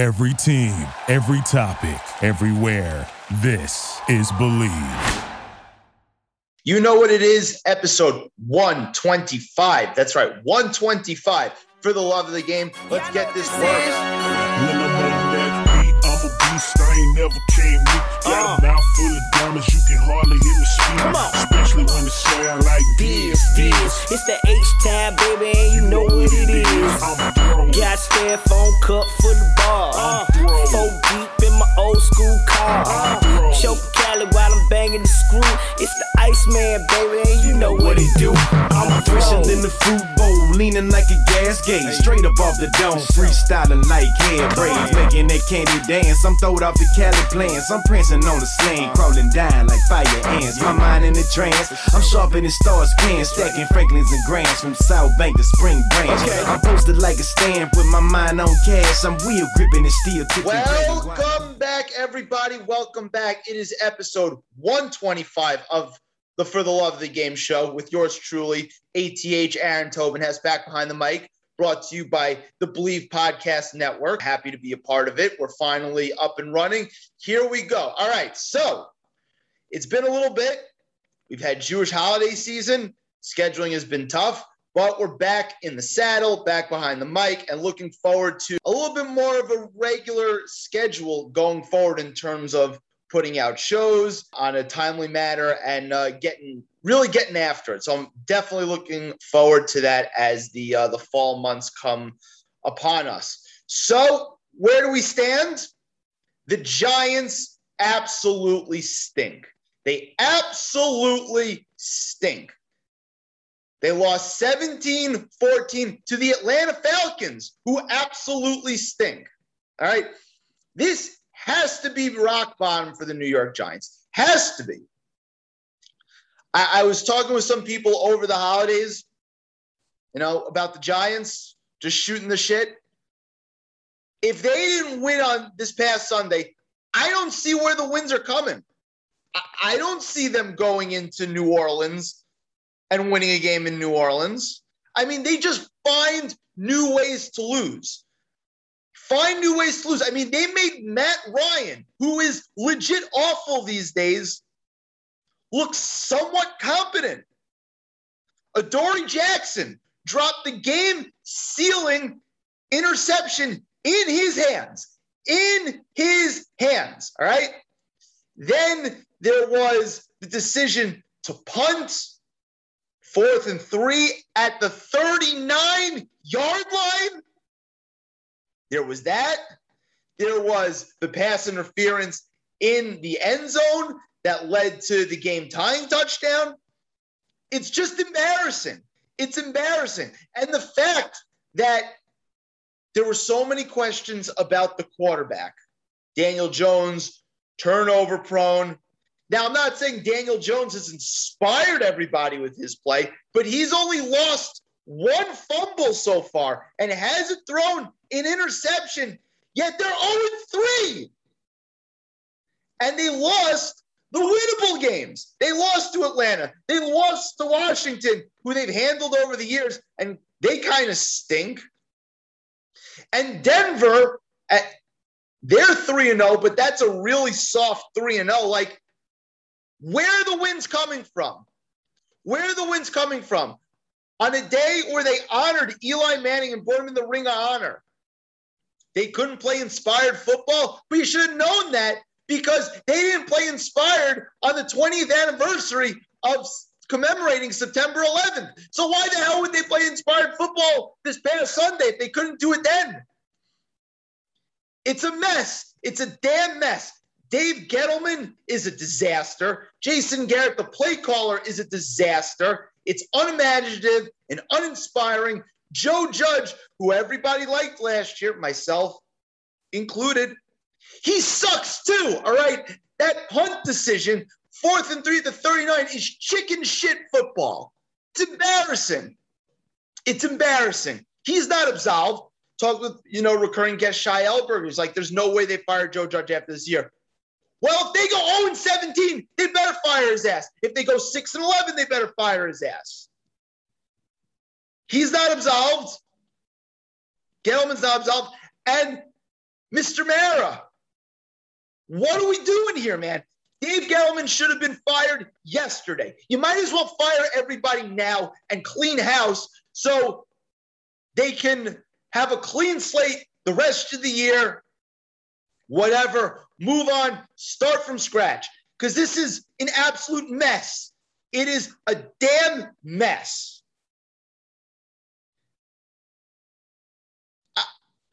Every team, every topic, everywhere. This is Believe. You know what it is? Episode 125. That's right, 125. For the love of the game, let's get this work. I'm on that beat, I'm a beast. I ain't never came weak. Got a mouth full of diamonds, you can hardly hear me speak. Come on. Especially when it sound like This, this, it's the H time, baby, and you know what it is. I'm phone Got cup for the bar. Four deep in my old school car. Choke Cali while I'm banging the screw. It's the Iceman, baby, and you know what it do. I'm fresher than the fruit bowl, leaning like a gas gauge. Straight up off the dome, freestyling like hair braids. Uh-huh. Making that candy dance. I'm throwed off the Cali plans. I'm prancing on the slang, uh-huh. crawling down like fire ants. My mind in a trance. I'm sharper than stars pans, stacking Franklins and Grants from South Bank to Spring Branch. I'm posted like a stamp with my mind on cash. I'm wheel gripping and steel tipping. Welcome back, everybody. Welcome back. It is episode 125 of the For the Love of the Game show with yours truly, ATH Aaron Tobin has back behind the mic. Brought to you by the Believe Podcast Network. Happy to be a part of it. We're finally up and running. Here we go. All right. So it's been a little bit. We've had Jewish holiday season. Scheduling has been tough, but we're back in the saddle, back behind the mic, and looking forward to a little bit more of a regular schedule going forward in terms of putting out shows on a timely manner and uh, getting really getting after it. So I'm definitely looking forward to that as the uh, the fall months come upon us. So where do we stand? The Giants absolutely stink. They absolutely stink. They lost 17 14 to the Atlanta Falcons, who absolutely stink. All right. This has to be rock bottom for the New York Giants. Has to be. I, I was talking with some people over the holidays, you know, about the Giants, just shooting the shit. If they didn't win on this past Sunday, I don't see where the wins are coming. I, I don't see them going into New Orleans and winning a game in New Orleans. I mean, they just find new ways to lose. Find new ways to lose. I mean, they made Matt Ryan, who is legit awful these days, look somewhat competent. Adoree Jackson dropped the game sealing interception in his hands. In his hands. All right. Then there was the decision to punt fourth and three at the 39 yard line. There was that. There was the pass interference in the end zone that led to the game tying touchdown. It's just embarrassing. It's embarrassing. And the fact that there were so many questions about the quarterback, Daniel Jones, turnover prone. Now, I'm not saying Daniel Jones has inspired everybody with his play, but he's only lost one fumble so far and hasn't thrown an interception, yet they're 0 3. And they lost the winnable games. They lost to Atlanta. They lost to Washington, who they've handled over the years, and they kind of stink. And Denver, at, they're 3 0, but that's a really soft 3 0. Like, where are the wins coming from? Where are the wins coming from? On a day where they honored Eli Manning and brought him in the Ring of Honor, they couldn't play inspired football, but you should have known that because they didn't play inspired on the 20th anniversary of commemorating September 11th. So why the hell would they play inspired football this past Sunday if they couldn't do it then? It's a mess. It's a damn mess. Dave Gettleman is a disaster. Jason Garrett, the play caller, is a disaster. It's unimaginative and uninspiring. Joe Judge, who everybody liked last year, myself included, he sucks too. All right. That punt decision, fourth and three the 39, is chicken shit football. It's embarrassing. It's embarrassing. He's not absolved. Talk with, you know, recurring guest Shy Elberg, who's like, there's no way they fired Joe Judge after this year. Well, if they go 0 and 17, they better fire his ass. If they go 6 and 11, they better fire his ass. He's not absolved. Gettleman's not absolved. And Mr. Mara, what are we doing here, man? Dave Gettleman should have been fired yesterday. You might as well fire everybody now and clean house so they can have a clean slate the rest of the year, whatever, move on, start from scratch. Because this is an absolute mess. It is a damn mess. I,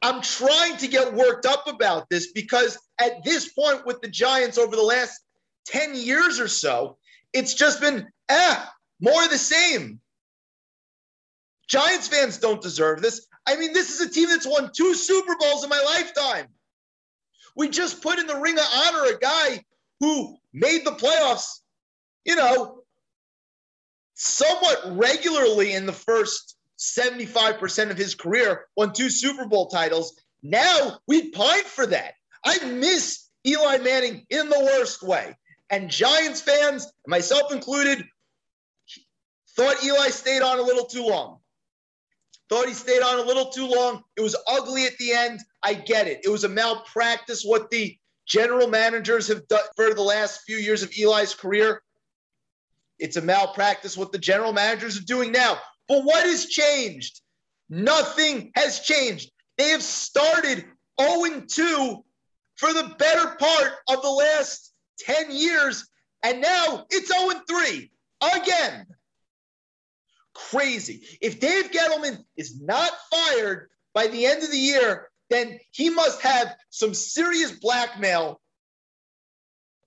I'm trying to get worked up about this because at this point with the Giants over the last 10 years or so, it's just been, eh, more of the same. Giants fans don't deserve this. I mean, this is a team that's won two Super Bowls in my lifetime. We just put in the Ring of Honor a guy who made the playoffs, you know, somewhat regularly in the first 75% of his career, won two Super Bowl titles. Now we pine for that. I miss Eli Manning in the worst way. And Giants fans, myself included, thought Eli stayed on a little too long. Thought he stayed on a little too long. It was ugly at the end. I get it. It was a malpractice what the general managers have done for the last few years of Eli's career. It's a malpractice what the general managers are doing now. But what has changed? Nothing has changed. They have started 0 2 for the better part of the last 10 years, and now it's 0 3 again crazy. If Dave Gettleman is not fired by the end of the year, then he must have some serious blackmail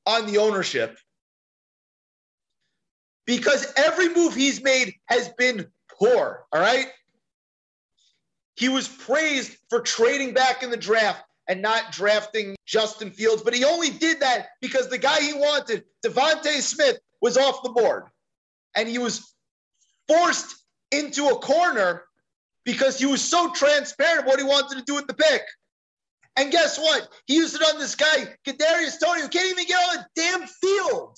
on the ownership. Because every move he's made has been poor, all right? He was praised for trading back in the draft and not drafting Justin Fields, but he only did that because the guy he wanted, DeVonta Smith, was off the board. And he was forced into a corner because he was so transparent what he wanted to do with the pick. And guess what? He used it on this guy, Kadarius Toney, who can't even get on a damn field.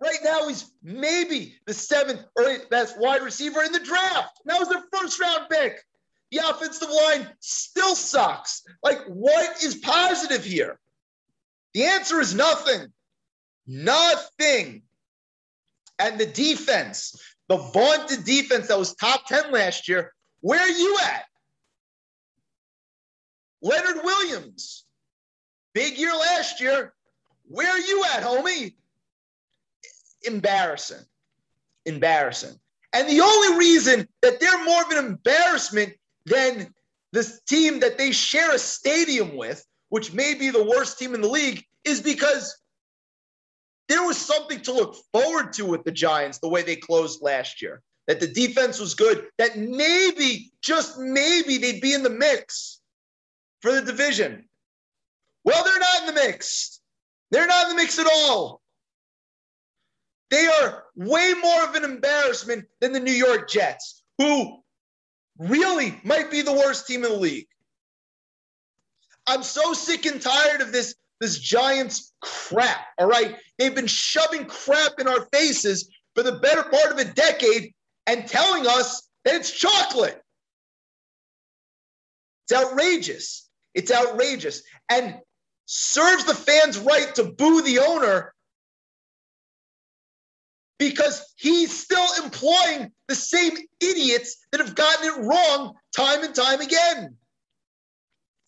Right now, he's maybe the seventh or eighth best wide receiver in the draft. That was their first round pick. The offensive line still sucks. Like, what is positive here? The answer is nothing. Nothing. And the defense, the vaunted defense that was top 10 last year, where are you at? Leonard Williams, big year last year. Where are you at, homie? Embarrassing. Embarrassing. And the only reason that they're more of an embarrassment than this team that they share a stadium with, which may be the worst team in the league, is because there was something to look forward to with the Giants the way they closed last year. That the defense was good, that maybe, just maybe, they'd be in the mix for the division. Well, they're not in the mix. They're not in the mix at all. They are way more of an embarrassment than the New York Jets, who really might be the worst team in the league. I'm so sick and tired of this this Giants crap. All right. They've been shoving crap in our faces for the better part of a decade and telling us that it's chocolate. It's outrageous. It's outrageous. And serves the fans right to boo the owner because he's still employing the same idiots that have gotten it wrong time and time again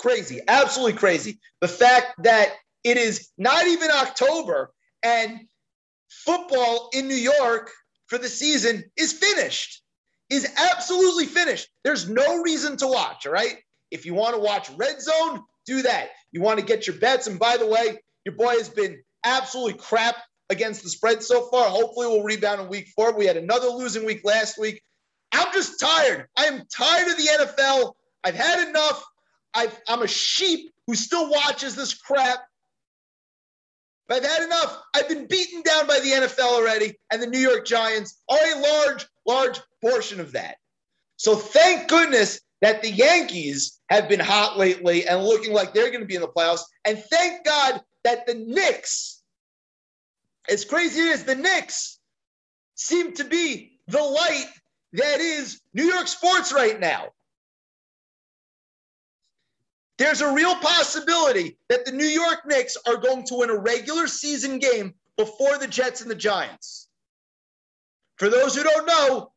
crazy, absolutely crazy. The fact that it is not even October and football in New York for the season is finished, is absolutely finished. There's no reason to watch, all right? If you want to watch Red Zone, do that. You want to get your bets. And by the way, your boy has been absolutely crap against the spread so far. Hopefully, we'll rebound in week four. We had another losing week last week. I'm just tired. I am tired of the NFL. I've had enough. I am a sheep who still watches this crap. I've had enough. I've been beaten down by the NFL already, and the New York Giants are a large, large portion of that. So thank goodness that the Yankees have been hot lately and looking like they're going to be in the playoffs. And thank God that the Knicks, as crazy as the Knicks, seem to be the light that is New York sports right now. There's a real possibility that the New York Knicks are going to win a regular season game before the Jets and the Giants. For those who don't know,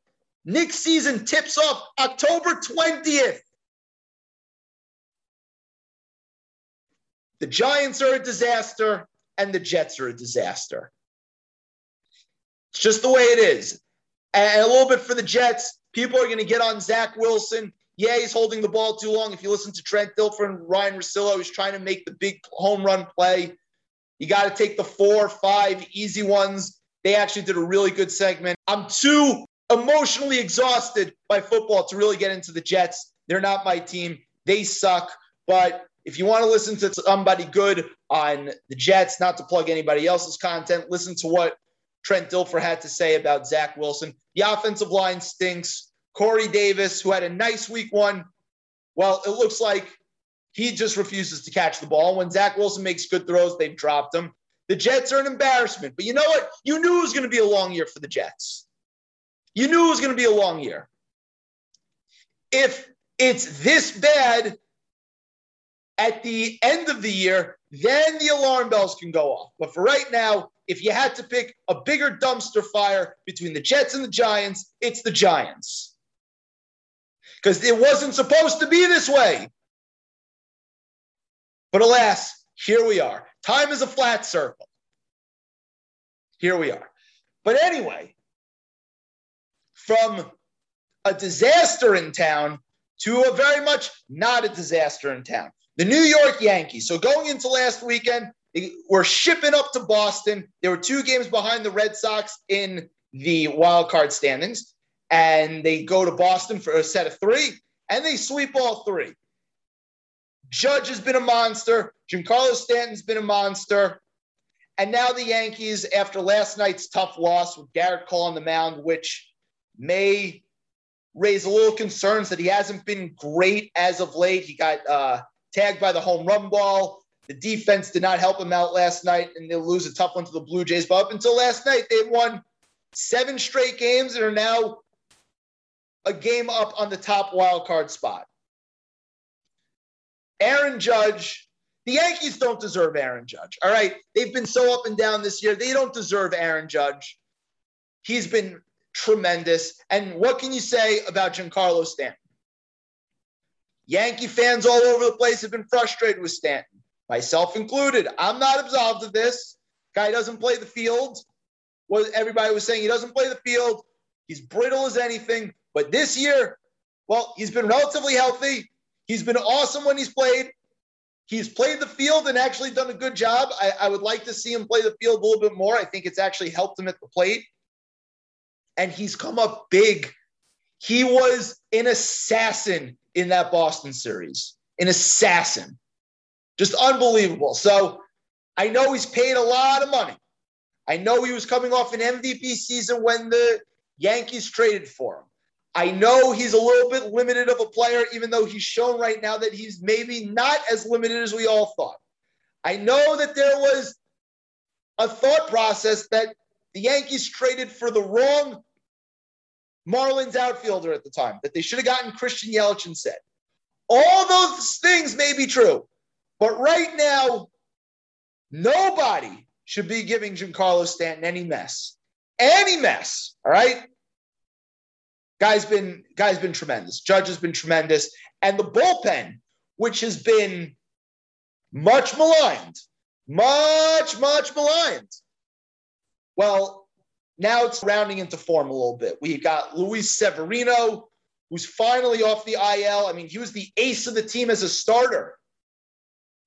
Knicks season tips off October 20th. The Giants are a disaster and the Jets are a disaster. It's just the way it is. And a little bit for the Jets, people are going to get on Zach Wilson. Yeah, he's holding the ball too long. If you listen to Trent Dilfer and Ryan Russillo, he's trying to make the big home run play. You got to take the four, five easy ones. They actually did a really good segment. I'm too emotionally exhausted by football to really get into the Jets. They're not my team. They suck. But if you want to listen to somebody good on the Jets, not to plug anybody else's content, listen to what Trent Dilfer had to say about Zach Wilson. The offensive line stinks. Corey Davis, who had a nice week one, well, it looks like he just refuses to catch the ball. When Zach Wilson makes good throws, they've dropped him. The Jets are an embarrassment. But you know what? You knew it was going to be a long year for the Jets. You knew it was going to be a long year. If it's this bad at the end of the year, then the alarm bells can go off. But for right now, if you had to pick a bigger dumpster fire between the Jets and the Giants, it's the Giants. Because it wasn't supposed to be this way. But alas, here we are. Time is a flat circle. Here we are. But anyway, from a disaster in town to a very much not a disaster in town. The New York Yankees. So going into last weekend, they were shipping up to Boston. There were two games behind the Red Sox in the wild card standings, and they go to Boston for a set of three, and they sweep all three. Judge has been a monster. Giancarlo Stanton's been a monster. And now the Yankees, after last night's tough loss with Gerrit Cole on the mound, which may raise a little concerns that he hasn't been great as of late. He got uh, tagged by the home run ball. The defense did not help him out last night, and they'll lose a tough one to the Blue Jays. But up until last night, they won seven straight games and are now a game up on the top wild card spot. Aaron Judge, the Yankees don't deserve Aaron Judge. All right. They've been so up and down this year. They don't deserve Aaron Judge. He's been tremendous. And what can you say about Giancarlo Stanton? Yankee fans all over the place have been frustrated with Stanton, myself included. I'm not absolved of this. Guy doesn't play the field. What everybody was saying, he doesn't play the field. He's brittle as anything. But this year, well, he's been relatively healthy. He's been awesome when he's played. He's played the field and actually done a good job. I, I would like to see him play the field a little bit more. I think it's actually helped him at the plate and he's come up big. He was an assassin in that Boston series, an assassin. Just unbelievable. So I know he's paid a lot of money. I know he was coming off an MVP season when the Yankees traded for him. I know he's a little bit limited of a player, even though he's shown right now that he's maybe not as limited as we all thought. I know that there was a thought process that the Yankees traded for the wrong Marlins outfielder at the time, that they should have gotten Christian Yelich instead. All those things may be true, but right now, nobody should be giving Giancarlo Stanton any mess. Any mess. All right. Guy's been guy's been tremendous. Judge has been tremendous. And the bullpen, which has been much maligned, much, much maligned. Well, now it's rounding into form a little bit. We've got Luis Severino, who's finally off the IL. I mean, he was the ace of the team as a starter,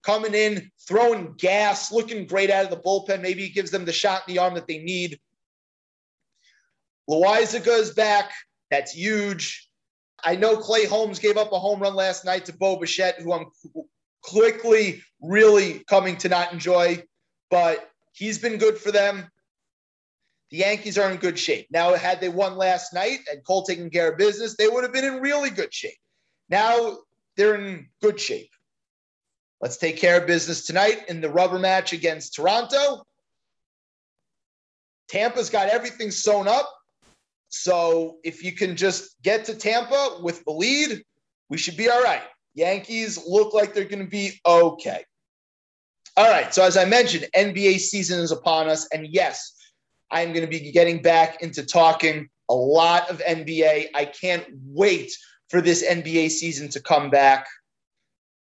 coming in, throwing gas, looking great out of the bullpen. Maybe he gives them the shot in the arm that they need. Loaisiga is back. That's huge. I know Clay Holmes gave up a home run last night to Bo Bichette, who I'm quickly really coming to not enjoy, but he's been good for them. The Yankees are in good shape. Now, had they won last night and Cole taking care of business, they would have been in really good shape. Now they're in good shape. Let's take care of business tonight in the rubber match against Toronto. Tampa's got everything sewn up. So if you can just get to Tampa with the lead, we should be all right. Yankees look like they're going to be okay. All right. So, as I mentioned, NBA season is upon us. And yes, I'm going to be getting back into talking a lot of NBA. I can't wait for this NBA season to come back,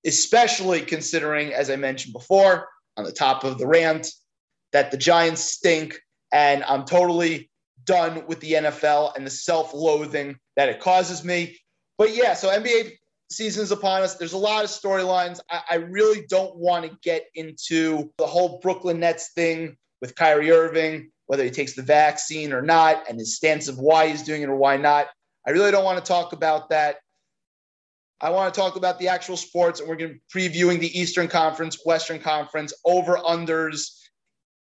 especially considering, as I mentioned before, on the top of the rant, that the Giants stink. And I'm totally done with the NFL and the self loathing that it causes me. But yeah, so NBA season's upon us. There's a lot of storylines. I, I, really don't want to get into the whole Brooklyn Nets thing with Kyrie Irving, whether he takes the vaccine or not, and his stance of why he's doing it or why not. I really don't want to talk about that. I want to talk about the actual sports, and we're going to be previewing the Eastern Conference, Western Conference, over unders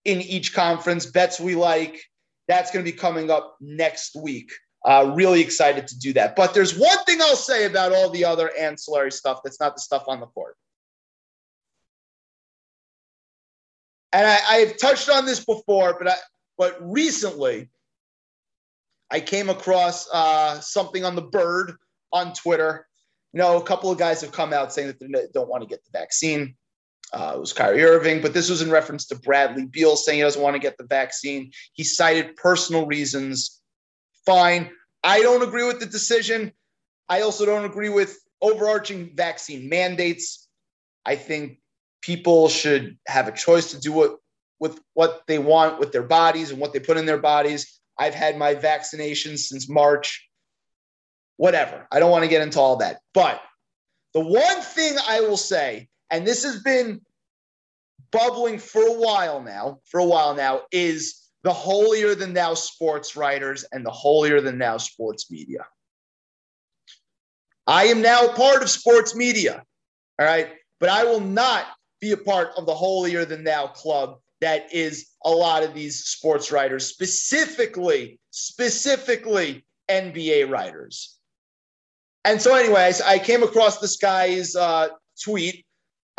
in each conference, bets we like. That's going to be coming up next week. Uh, really excited to do that. But there's one thing I'll say about all the other ancillary stuff that's not the stuff on the court. And I, I've touched on this before, but I, but recently I came across uh, something on the bird on Twitter. You know, a couple of guys have come out saying that they don't want to get the vaccine. Uh, it was Kyrie Irving, but this was in reference to Bradley Beal saying he doesn't want to get the vaccine. He cited personal reasons fine. I don't agree with the decision. I also don't agree with overarching vaccine mandates. I think people should have a choice to do what with what they want with their bodies and what they put in their bodies. I've had my vaccinations since March. Whatever. I don't want to get into all that. But the one thing I will say, and this has been bubbling for a while now, for a while now, is the holier than thou sports writers and the holier than thou sports media. I am now a part of sports media, all right, but I will not be a part of the holier than thou club that is a lot of these sports writers, specifically, specifically NBA writers. And so, anyways, I came across this guy's uh, tweet.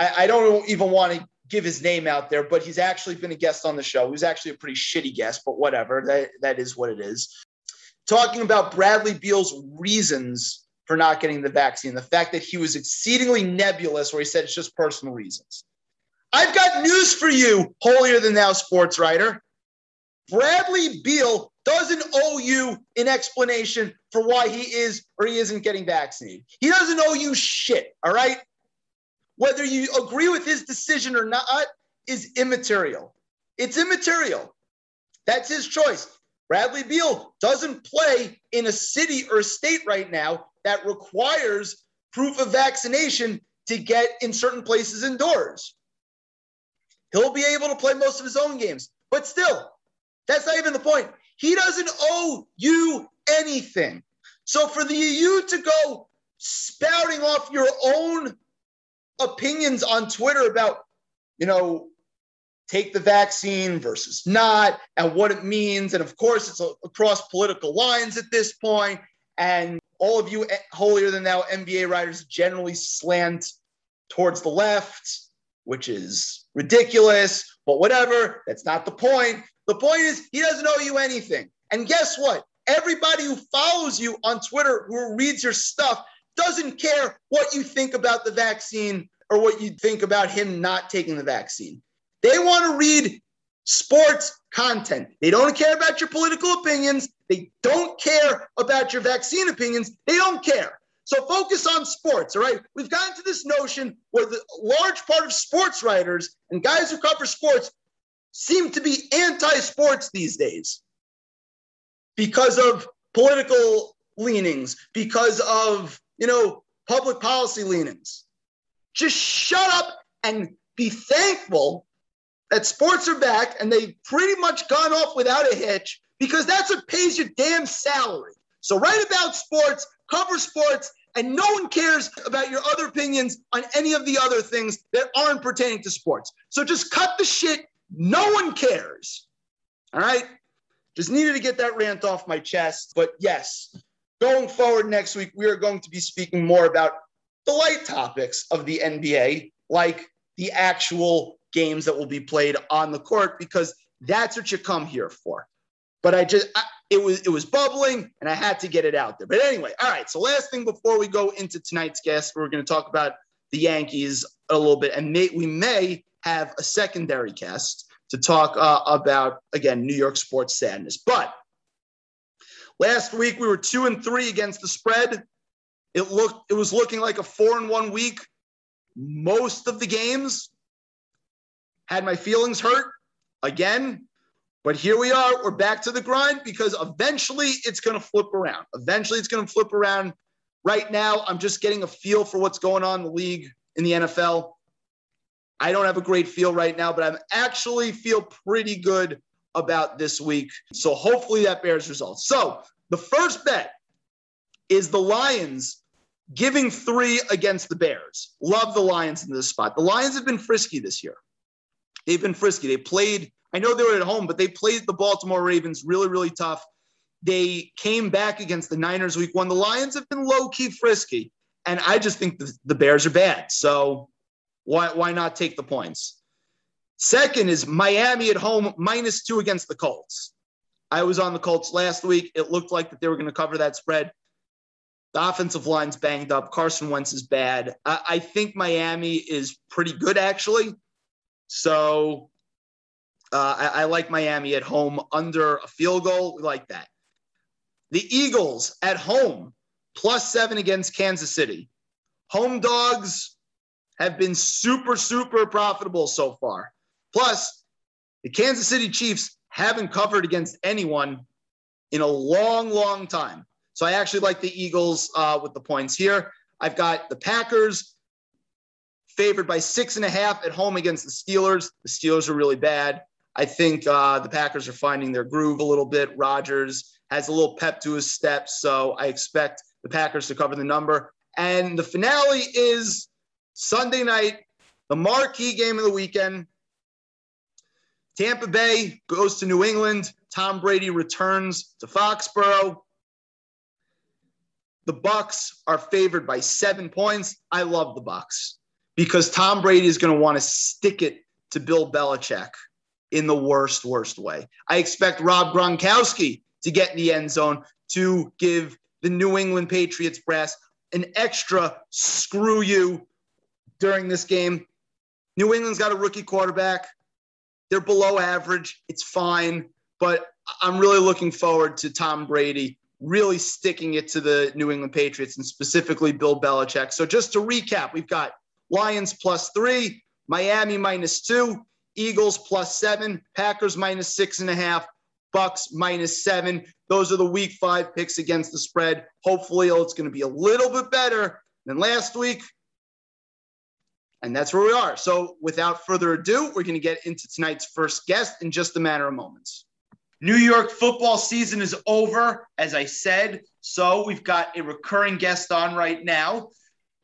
I, I don't even want to give his name out there, but he's actually been a guest on the show. He was actually a pretty shitty guest, but whatever. That, that is what it is. Talking about Bradley Beal's reasons for not getting the vaccine, the fact that he was exceedingly nebulous, where he said it's just personal reasons. I've got news for you, holier than thou sports writer. Bradley Beal doesn't owe you an explanation for why he is or he isn't getting vaccinated. He doesn't owe you shit, all right? Whether you agree with his decision or not is immaterial. It's immaterial. That's his choice. Bradley Beal doesn't play in a city or state right now that requires proof of vaccination to get in certain places indoors. He'll be able to play most of his own games, but still, that's not even the point. He doesn't owe you anything. So for the you to go spouting off your own opinions on Twitter about, you know, take the vaccine versus not and what it means. And of course, it's across political lines at this point. And all of you eh, holier than thou NBA writers generally slant towards the left, which is ridiculous, but whatever. That's not the point. The point is, he doesn't owe you anything. And guess what? Everybody who follows you on Twitter, who reads your stuff, doesn't care what you think about the vaccine or what you think about him not taking the vaccine. They want to read sports content. They don't care about your political opinions. They don't care about your vaccine opinions. They don't care. So focus on sports, all right? We've gotten to this notion where the large part of sports writers and guys who cover sports seem to be anti-sports these days because of political leanings, because of you know, public policy leanings. Just shut up and be thankful that sports are back and they've pretty much gone off without a hitch because that's what pays your damn salary. So write about sports, cover sports, and no one cares about your other opinions on any of the other things that aren't pertaining to sports. So just cut the shit. No one cares. All right? Just needed to get that rant off my chest. But yes, Going forward next week, we are going to be speaking more about the light topics of the NBA, like the actual games that will be played on the court, because that's what you come here for. But I just, I, it was it was bubbling, and I had to get it out there. But anyway, all right. So last thing before we go into tonight's guest, we're going to talk about the Yankees a little bit, and may, we may have a secondary guest to talk uh, about again New York sports sadness. But last week we were two and three against the spread. It looked it was looking like a four and one week. Most of the games had my feelings hurt again. But here we are. We're back to the grind because eventually it's going to flip around. Eventually it's going to flip around. Right now, I'm just getting a feel for what's going on in the league in the NFL. I don't have a great feel right now, but I actually feel pretty good about this week. So hopefully that bears results. So the first bet is the Lions giving three against the Bears. Love the Lions in this spot. The Lions have been frisky this year. They've been frisky. They played, I know they were at home, but they played the Baltimore Ravens really, really tough. They came back against the Niners week one. The Lions have been low key frisky. And I just think the, the Bears are bad. So why, why not take the points? Second is Miami at home minus two against the Colts. I was on the Colts last week. It looked like that they were going to cover that spread. The offensive line's banged up. Carson Wentz is bad. I, I think Miami is pretty good, actually. So uh, I, I, like Miami at home under a field goal. We like that. The Eagles at home, plus seven against Kansas City. Home dogs have been super, super profitable so far. Plus, the Kansas City Chiefs haven't covered against anyone in a long, long time. So I actually like the Eagles uh, with the points here. I've got the Packers favored by six and a half at home against the Steelers. The Steelers are really bad. I think uh, the Packers are finding their groove a little bit. Rodgers has a little pep to his step, so I expect the Packers to cover the number. And the finale is Sunday night, the marquee game of the weekend. Tampa Bay goes to New England. Tom Brady returns to Foxborough. The Bucs are favored by seven points. I love the Bucs because Tom Brady is going to want to stick it to Bill Belichick in the worst, worst way. I expect Rob Gronkowski to get in the end zone to give the New England Patriots brass an extra screw you during this game. New England's got a rookie quarterback. They're below average. It's fine. But I'm really looking forward to Tom Brady really sticking it to the New England Patriots and specifically Bill Belichick. So just to recap, we've got Lions plus three, Miami minus two, Eagles plus seven, Packers minus six and a half, Bucs minus seven. Those are the week five picks against the spread. Hopefully, it's going to be a little bit better than last week. And that's where we are. So, without further ado, we're going to get into tonight's first guest in just a matter of moments. New York football season is over, as I said. So, we've got a recurring guest on right now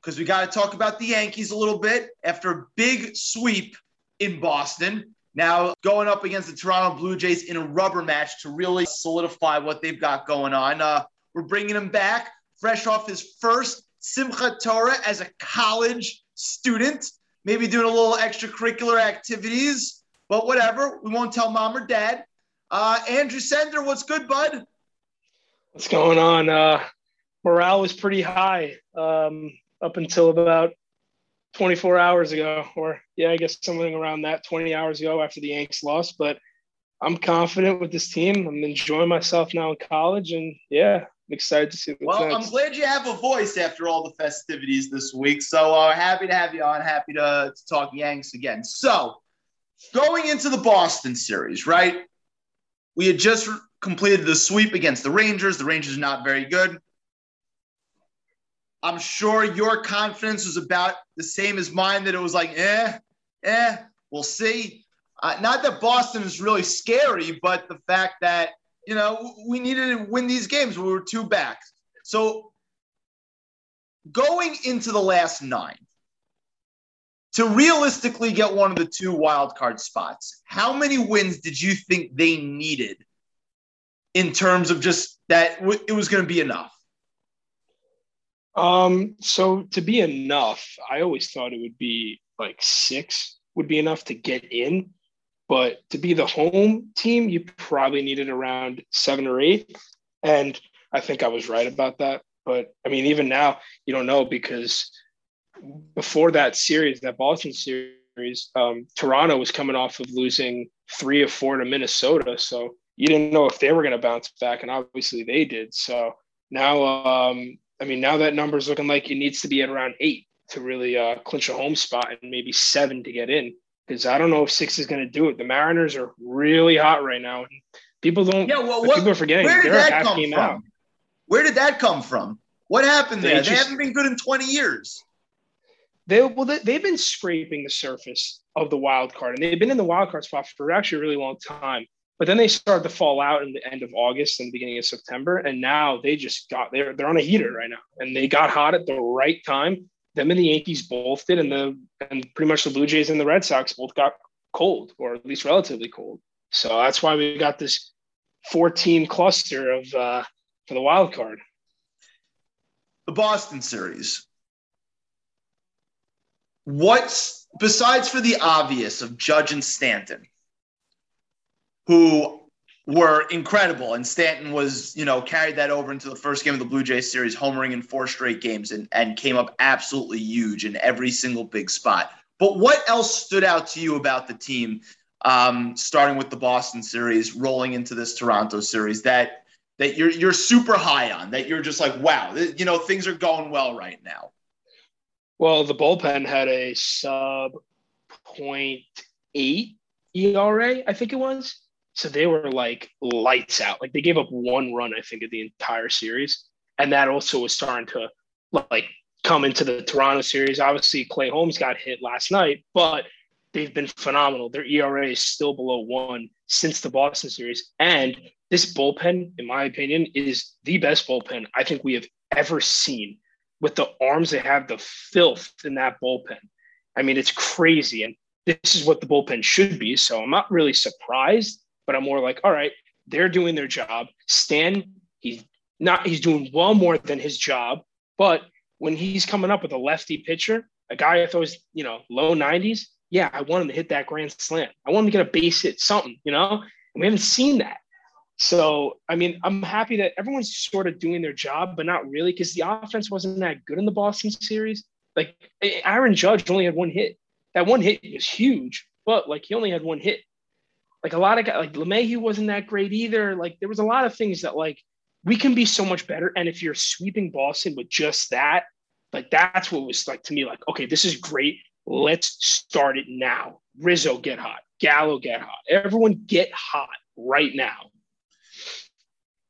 because we got to talk about the Yankees a little bit after a big sweep in Boston. Now going up against the Toronto Blue Jays in a rubber match to really solidify what they've got going on. Uh, we're bringing him back fresh off his first Simchat Torah as a college student, maybe doing a little extracurricular activities, but whatever. We won't tell mom or dad. Uh, Andrew Sender, what's good, bud? What's going on? Uh, morale was pretty high. Um, up until about 24 hours ago, or yeah, I guess something around that 20 hours ago after the Yanks lost. But I'm confident with this team. I'm enjoying myself now in college, and yeah, I'm excited to see what's well, next. I'm glad you have a voice after all the festivities this week. So uh, happy to have you on. Happy to, to talk Yanks again. So going into the Boston series, right? We had just completed the sweep against the Rangers. The Rangers are not very good. I'm sure your confidence was about the same as mine, that it was like, eh, eh, we'll see. Uh, not that Boston is really scary, but the fact that, you know, we needed to win these games. We were two back. So going into the last nine, to realistically get one of the two wild card spots, how many wins did you think they needed in terms of just that it was going to be enough? Um, so to be enough, I always thought it would be like six would be enough to get in. But to be the home team, you probably needed around seven or eight. And I think I was right about that. But I mean, even now, you don't know because before that series, that Boston series, um, Toronto was coming off of losing three or four to Minnesota. So you didn't know if they were going to bounce back. And obviously they did. So now, um, I mean, now that number's looking like it needs to be at around eight to really uh, clinch a home spot and maybe seven to get in. Because I don't know if six is going to do it. The Mariners are really hot right now. People don't, Yeah, well, what, people are forgetting where did that come from? out. Where did that come from? What happened They there? They haven't been good in 20 years. They well, they, they've been scraping the surface of the wild card, and they've been in the wild card spot for actually a really long time. But then they started to fall out in the end of August and the beginning of September, and now they just got they're they're on a heater right now, and they got hot at the right time. Them and the Yankees both did, and the and pretty much the Blue Jays and the Red Sox both got cold, or at least relatively cold. So that's why we got this four team cluster of uh, for the wild card. The Boston series. What's besides for the obvious of Judge and Stanton, who were incredible, and Stanton was, you know, carried that over into the first game of the Blue Jays series, homering in four straight games and, and came up absolutely huge in every single big spot. But what else stood out to you about the team, um, starting with the Boston series, rolling into this Toronto series that that you're you're super high on, that you're just like, wow, you know, things are going well right now. Well, the bullpen had a sub 0.8 ERA, I think it was. So they were like lights out. Like they gave up one run, I think, of the entire series. And that also was starting to like come into the Toronto series. Obviously, Clay Holmes got hit last night, but they've been phenomenal. Their ERA is still below one since the Boston series. And this bullpen, in my opinion, is the best bullpen I think we have ever seen with the arms they have, the filth in that bullpen. I mean, it's crazy. And this is what the bullpen should be. So I'm not really surprised, but I'm more like, all right, they're doing their job. Stan, he's not, he's doing well more than his job. But when he's coming up with a lefty pitcher, a guy thought was, you know, low 90s, yeah, I want him to hit that grand slam. I want him to get a base hit, something, you know? And we haven't seen that. So, I mean, I'm happy that everyone's sort of doing their job, but not really because the offense wasn't that good in the Boston series. Like Aaron Judge only had one hit. That one hit was huge, but like he only had one hit. Like a lot of guys, like LeMahieu wasn't that great either. Like there was a lot of things that like we can be so much better. And if you're sweeping Boston with just that, like that's what was like to me, like, okay, this is great. Let's start it now. Rizzo get hot, Gallo get hot, everyone get hot right now.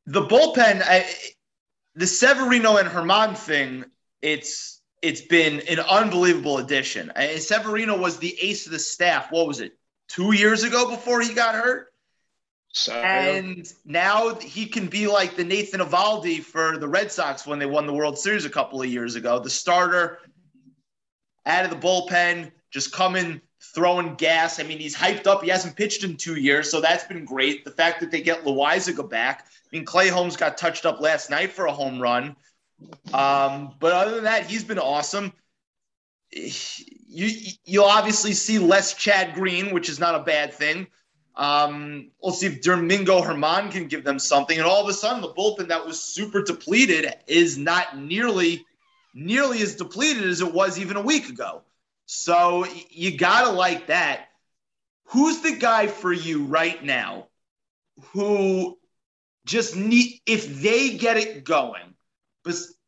the bullpen, I, the Severino and Germán thing, it's it's been an unbelievable addition. I, Severino was the ace of the staff. What was it? Two years ago before he got hurt, So and now he can be like the Nathan Eovaldi for the Red Sox when they won the World Series a couple of years ago. The starter out of the bullpen, just coming throwing gas. I mean, he's hyped up. He hasn't pitched in two years, so that's been great. The fact that they get Loaisiga back. I mean, Clay Holmes got touched up last night for a home run. Um, but other than that, he's been awesome. You you'll obviously see less Chad Green, which is not a bad thing. Um, we'll see if Domingo Germán can give them something. And all of a sudden, the bullpen that was super depleted is not nearly nearly as depleted as it was even a week ago. So you gotta like that. Who's the guy for you right now who just need if they get it going,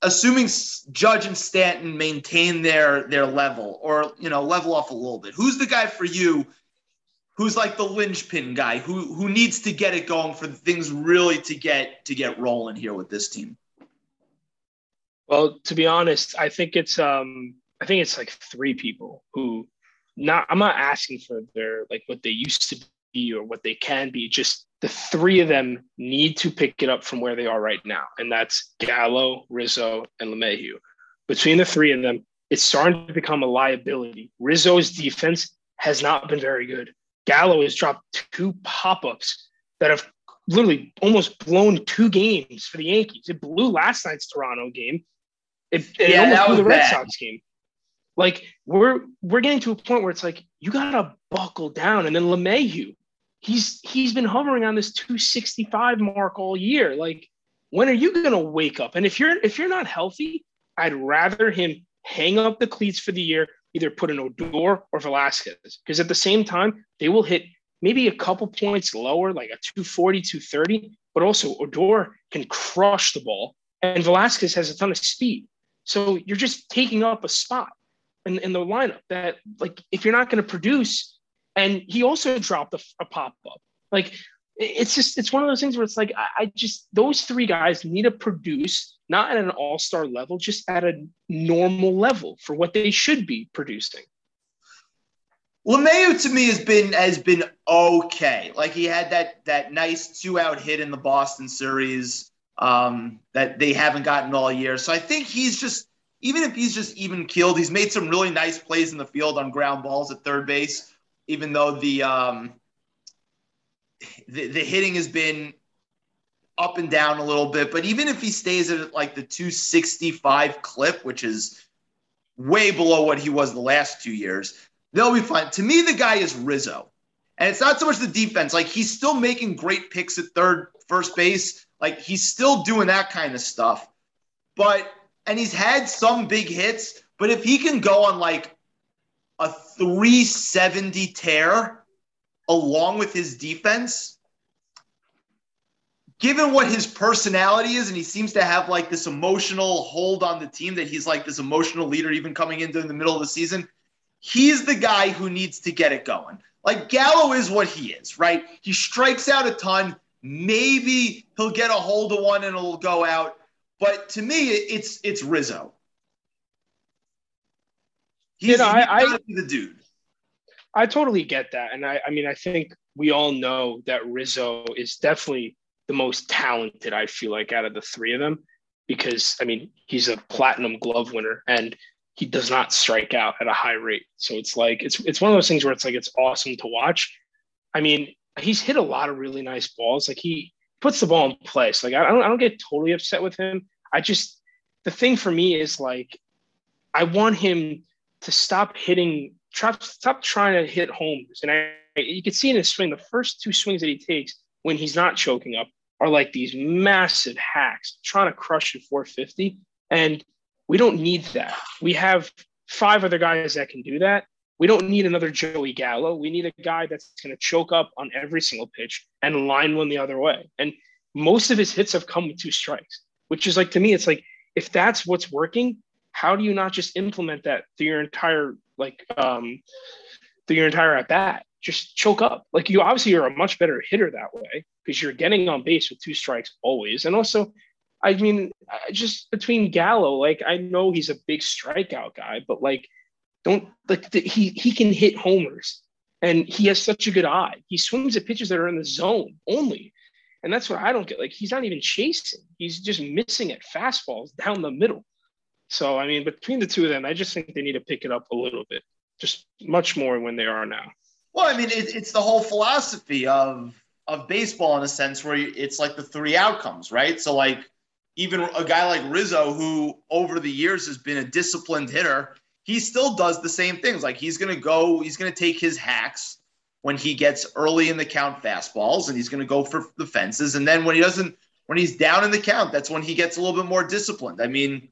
assuming Judge and Stanton maintain their their level or you know level off a little bit, who's the guy for you who's like the linchpin guy who who needs to get it going for things really to get to get rolling here with this team? Well, to be honest, I think it's um I think it's like three people who not I'm not asking for their like what they used to be or what they can be. Just the three of them need to pick it up from where they are right now. And that's Gallo, Rizzo, and LeMahieu. Between the three of them, it's starting to become a liability. Rizzo's defense has not been very good. Gallo has dropped two pop-ups that have literally almost blown two games for the Yankees. It blew last night's Toronto game. It, it Yeah, almost blew the Red bad. Sox game. Like we're we're getting to a point where it's like you gotta buckle down. And then LeMahieu, he's he's been hovering on this 265 mark all year. Like, when are you gonna wake up? And if you're if you're not healthy, I'd rather him hang up the cleats for the year, either put an Odor or Velazquez, because at the same time they will hit maybe a couple points lower, like a 240, 230, but also Odor can crush the ball, and Velazquez has a ton of speed. So you're just taking up a spot in, in the lineup that, like, if you're not going to produce, and he also dropped a, a pop up. Like, it's just, it's one of those things where it's like, I, I just, those three guys need to produce, not at an all star level, just at a normal level for what they should be producing. LeMahieu to me has been has been okay. Like he had that that nice two out hit in the Boston series um, that they haven't gotten all year. So I think he's just even if he's just even killed, he's made some really nice plays in the field on ground balls at third base. Even though the um, the, the hitting has been up and down a little bit, but even if he stays at like the 265 clip, which is way below what he was the last two years, they'll be fine. To me, the guy is Rizzo. And it's not so much the defense. Like he's still making great picks at third, first base. Like he's still doing that kind of stuff. But and he's had some big hits, but if he can go on like a 370 tear along with his defense, given what his personality is, and he seems to have like this emotional hold on the team that he's like this emotional leader, even coming into the middle of the season, he's the guy who needs to get it going. Like Gallo is what he is, right? He strikes out a ton. Maybe he'll get a hold of one and it'll go out. But to me, it's it's Rizzo. He's, you know, I, I the dude. I totally get that, and I, I mean, I think we all know that Rizzo is definitely the most talented. I feel like out of the three of them, because I mean, he's a platinum glove winner, and he does not strike out at a high rate. So it's like it's it's one of those things where it's like it's awesome to watch. I mean, he's hit a lot of really nice balls. Like he puts the ball in place. Like I don't I don't get totally upset with him. I just the thing for me is like I want him to stop hitting stop stop trying to hit homers. And I you can see in his swing the first two swings that he takes when he's not choking up are like these massive hacks trying to crush at 450 and we don't need that. We have five other guys that can do that. We don't need another Joey Gallo. We need a guy that's going to choke up on every single pitch and line one the other way. And most of his hits have come with two strikes, which is like to me, it's like if that's what's working, how do you not just implement that through your entire like um through your entire at bat? Just choke up. Like you obviously you're a much better hitter that way because you're getting on base with two strikes always. And also I mean, just between Gallo, like I know he's a big strikeout guy, but like, don't like the, he he can hit homers, and he has such a good eye. He swings at pitches that are in the zone only, and that's what I don't get. Like he's not even chasing; he's just missing at fastballs down the middle. So I mean, between the two of them, I just think they need to pick it up a little bit, just much more when they are now. Well, I mean, it, it's the whole philosophy of of baseball in a sense where it's like the three outcomes, right? So like even a guy like Rizzo, who over the years has been a disciplined hitter, he still does the same things. Like he's going to go, he's going to take his hacks when he gets early in the count fastballs and he's going to go for the fences. And then when he doesn't, when he's down in the count, that's when he gets a little bit more disciplined. I mean,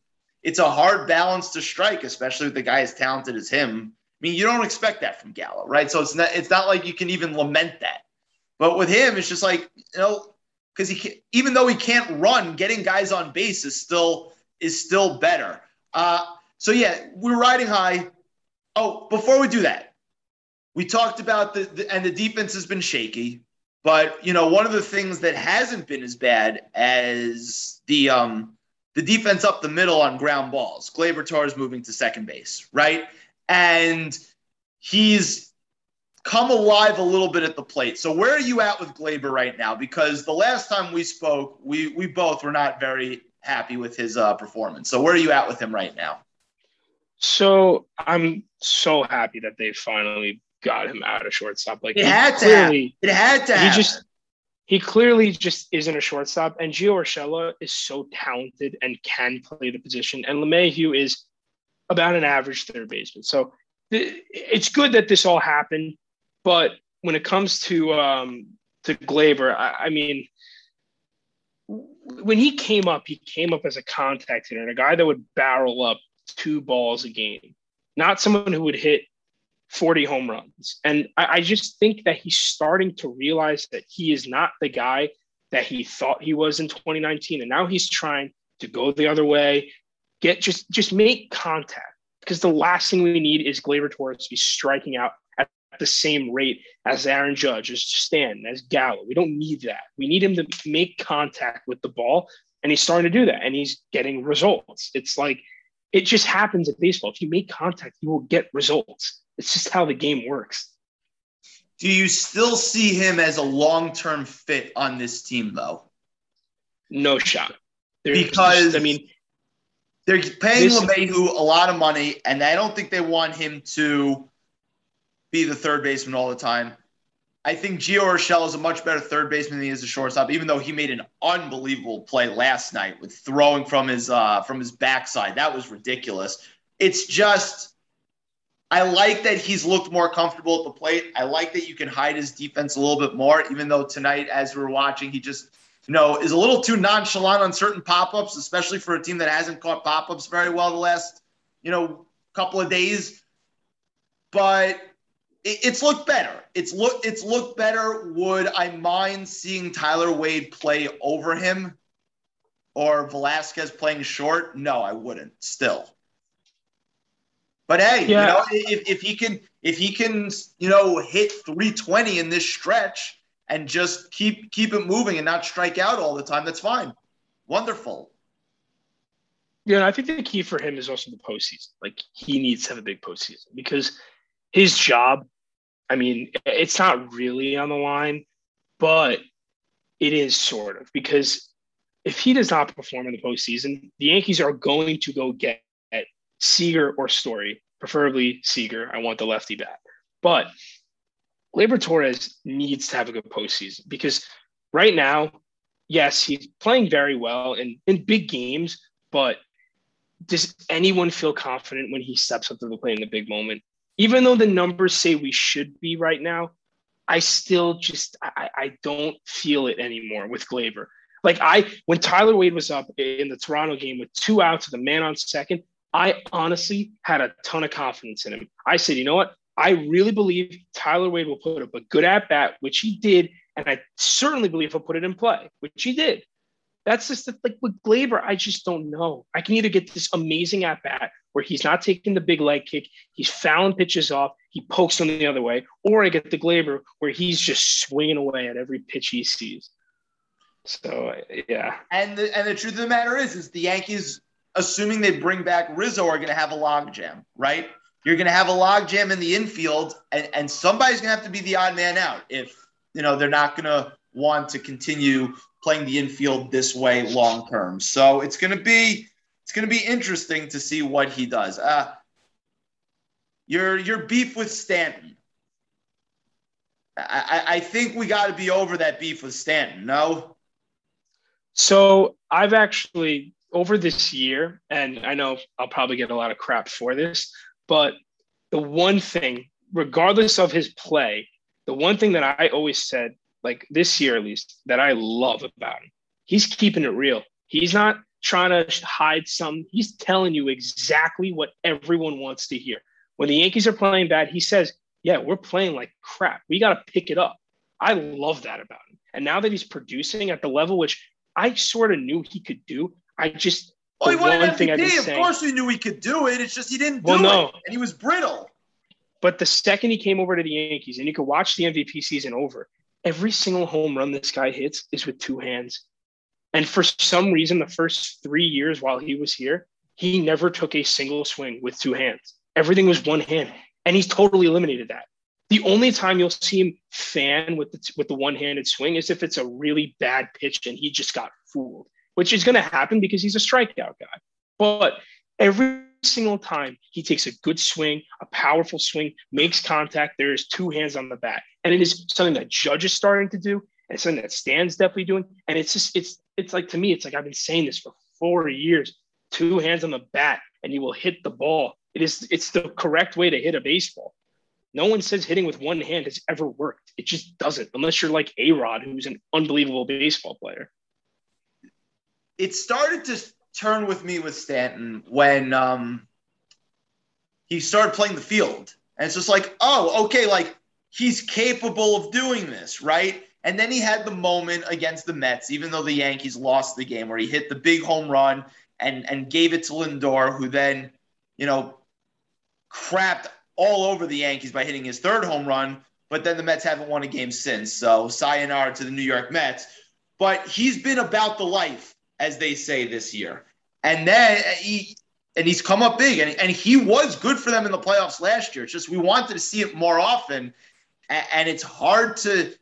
it's a hard balance to strike, especially with a guy as talented as him. I mean, you don't expect that from Gallo, right? So it's not, it's not like you can even lament that. But with him, it's just like, you know, because he can, even though he can't run, getting guys on base is still is still better. Uh, so yeah, we're riding high. Oh, before we do that, we talked about the, the and the defense has been shaky, but you know one of the things that hasn't been as bad as the um the defense up the middle on ground balls. Gleyber Torres moving to second base, right? And he's come alive a little bit at the plate. So where are you at with Gleyber right now? Because the last time we spoke, we we both were not very happy with his uh, performance. So where are you at with him right now? So I'm so happy that they finally got him out of shortstop. Like it had clearly, to. Have. It had to. He just he clearly just isn't a shortstop. And Gio Urshela is so talented and can play the position. And LeMahieu is about an average third baseman. So it's good that this all happened. But when it comes to um, to Gleyber, I, I mean, when he came up, he came up as a contact hitter and a guy that would barrel up two balls a game, not someone who would hit 40 home runs. And I, I, just think that he's starting to realize that he is not the guy that he thought he was in 2019. And now he's trying to go the other way, get just just make contact. Because the last thing we need is Gleyber Torres to be striking out at the same rate as Aaron Judge, as Stan, as Gallo. We don't need that. We need him to make contact with the ball. And he's starting to do that. And he's getting results. It's like it just happens at baseball. If you make contact, you will get results. It's just how the game works. Do you still see him as a long term fit on this team, though? No shot. Because just, I mean, they're paying LeMahieu a lot of money, and I don't think they want him to be the third baseman all the time. I think Gio Urshela is a much better third baseman than he is a shortstop, even though he made an unbelievable play last night with throwing from his uh, from his backside. That was ridiculous. It's just I like that he's looked more comfortable at the plate. I like that you can hide his defense a little bit more, even though tonight, as we are watching, he just, you know, is a little too nonchalant on certain pop-ups, especially for a team that hasn't caught pop-ups very well the last, you know, couple of days. But it's looked better. It's look it's looked better. Would I mind seeing Tyler Wade play over him or Velazquez playing short? No, I wouldn't. Still. But hey, yeah. you know, if, if he can if he can, you know, hit 320 in this stretch and just keep keep it moving and not strike out all the time, that's fine. Wonderful. Yeah, I think the key for him is also the postseason. Like he needs to have a big postseason because his job, I mean, it's not really on the line, but it is sort of because if he does not perform in the postseason, the Yankees are going to go get Seager or Story, preferably Seager. I want the lefty bat. But Gleyber Torres needs to have a good postseason because right now, yes, he's playing very well in, in big games, but does anyone feel confident when he steps up to the plate in the big moment? Even though the numbers say we should be right now, I still just I, I don't feel it anymore with Gleyber. Like I when Tyler Wade was up in the Toronto game with two outs with a man on second, I honestly had a ton of confidence in him. I said, you know what? I really believe Tyler Wade will put up a good at bat, which he did. And I certainly believe he'll put it in play, which he did. That's just the, like with Gleyber, I just don't know. I can either get this amazing at bat where he's not taking the big leg kick, he's fouling pitches off, he pokes them the other way, or I get the Gleyber where he's just swinging away at every pitch he sees. So yeah. And the and the truth of the matter is, is the Yankees assuming they bring back Rizzo, are going to have a logjam, right? You're going to have a logjam in the infield, and, and somebody's going to have to be the odd man out if you know they're not going to want to continue playing the infield this way long term. So it's going to be it's going to be interesting to see what he does. Uh, your your beef with Stanton. I, I think we got to be over that beef with Stanton. No. So I've actually over this year, and I know I'll probably get a lot of crap for this, but the one thing, regardless of his play, the one thing that I always said, like this year at least, that I love about him, he's keeping it real. He's not trying to hide some. He's telling you exactly what everyone wants to hear. When the Yankees are playing bad, he says, Yeah, we're playing like crap. We got to pick it up. I love that about him. And now that he's producing at the level which I sort of knew he could do, I just well, he won an MVP. Of saying, course, we knew he could do it. It's just he didn't well, do no. it, and he was brittle. But the second he came over to the Yankees, and you could watch the MVP season over, every single home run this guy hits is with two hands. And for some reason, the first three years while he was here, he never took a single swing with two hands. Everything was one hand, and he's totally eliminated that. The only time you'll see him fan with the with the one-handed swing is if it's a really bad pitch and he just got fooled which is going to happen because he's a strikeout guy. But every single time he takes a good swing, a powerful swing, makes contact, there is two hands on the bat. And it is something that Judge is starting to do, and something that Stan's definitely doing. And it's just, it's, it's like to me, it's like I've been saying this for four years. Two hands on the bat, and you will hit the ball. It is, it's the correct way to hit a baseball. No one says hitting with one hand has ever worked. It just doesn't, unless you're like A Rod, who's an unbelievable baseball player. It started to turn with me with Stanton when um, he started playing the field. And it's just like, oh, okay, like he's capable of doing this, right? And then he had the moment against the Mets, even though the Yankees lost the game, where he hit the big home run and and gave it to Lindor, who then, you know, crapped all over the Yankees by hitting his third home run. But then the Mets haven't won a game since. So sayonara to the New York Mets. But he's been about the life, as they say this year. And then uh, he and he's come up big and, and he was good for them in the playoffs last year. It's just we wanted to see it more often. And, and it's hard to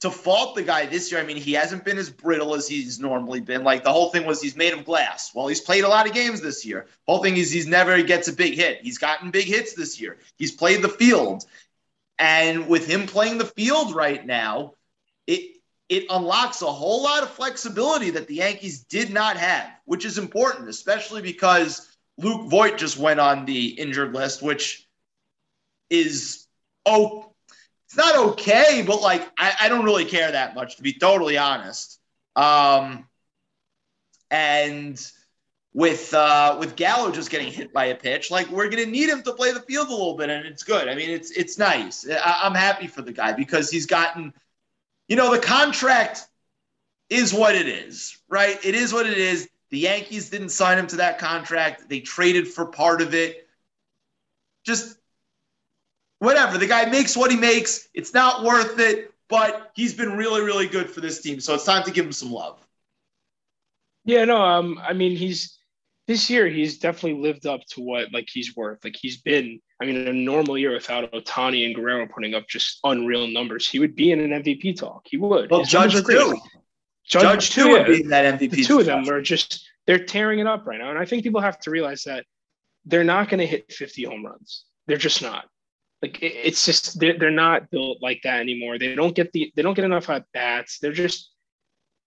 to fault the guy this year. I mean, he hasn't been as brittle as he's normally been. Like the whole thing was he's made of glass. Well, he's played a lot of games this year. Whole thing is he's never gets a big hit. He's gotten big hits this year. He's played the field. And with him playing the field right now, it it unlocks a whole lot of flexibility that the Yankees did not have, which is important, especially because Luke Voit just went on the injured list, which is oh it's not okay, but like I, I don't really care that much to be totally honest. Um, and with uh, with Gallo just getting hit by a pitch, like we're gonna need him to play the field a little bit, and it's good. I mean, it's it's nice. I, I'm happy for the guy because he's gotten, you know, the contract is what it is, right? It is what it is. The Yankees didn't sign him to that contract. They traded for part of it. Just whatever. The guy makes what he makes. It's not worth it, but he's been really, really good for this team. So it's time to give him some love. Yeah, no, um, I mean, he's this year he's definitely lived up to what like he's worth. Like he's been, I mean, in a normal year without Ohtani and Guerrero putting up just unreal numbers, he would be in an MVP talk. He would. Well, His Judge great. too. Judge, too would be in that MVP. the two of them are just they're tearing it up right now. And I think people have to realize that they're not going to hit 50 home runs. They're just not. Like it- it's just they're, they're not built like that anymore. They don't get the they don't get enough at bats. They're just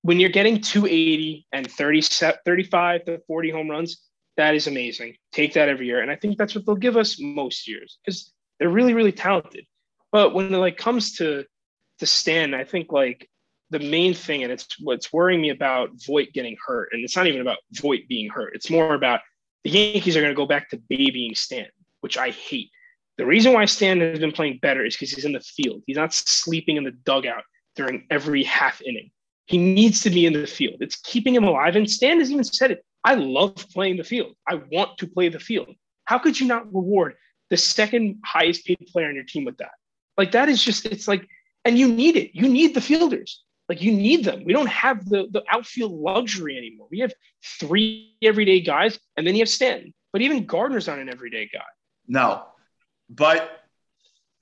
when you're getting 280 and 30 35 to 40 home runs, that is amazing. Take that every year. And I think that's what they'll give us most years because they're really, really talented. But when it like comes to to Stan, I think like the main thing, and it's what's worrying me about Voit getting hurt, and it's not even about Voit being hurt. It's more about the Yankees are going to go back to babying Stan, which I hate. The reason why Stan has been playing better is because he's in the field. He's not sleeping in the dugout during every half inning. He needs to be in the field. It's keeping him alive. And Stan has even said it. I love playing the field. I want to play the field. How could you not reward the second highest paid player on your team with that? Like that is just it's like, and you need it. You need the fielders. Like you need them. We don't have the the outfield luxury anymore. We have three everyday guys, and then you have Stanton. But even Gardner's not an everyday guy. No, but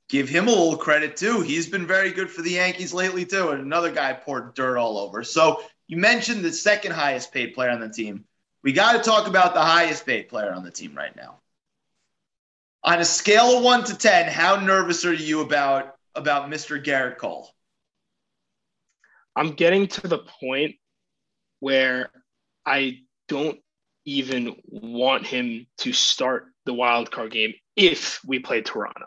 give him a little credit too. He's been very good for the Yankees lately too, and another guy poured dirt all over. So you mentioned the second highest paid player on the team. We got to talk about the highest paid player on the team right now. On a scale of one to ten, how nervous are you about about Mr. Gerrit Cole? I'm getting to the point where I don't even want him to start the wild card game if we play Toronto.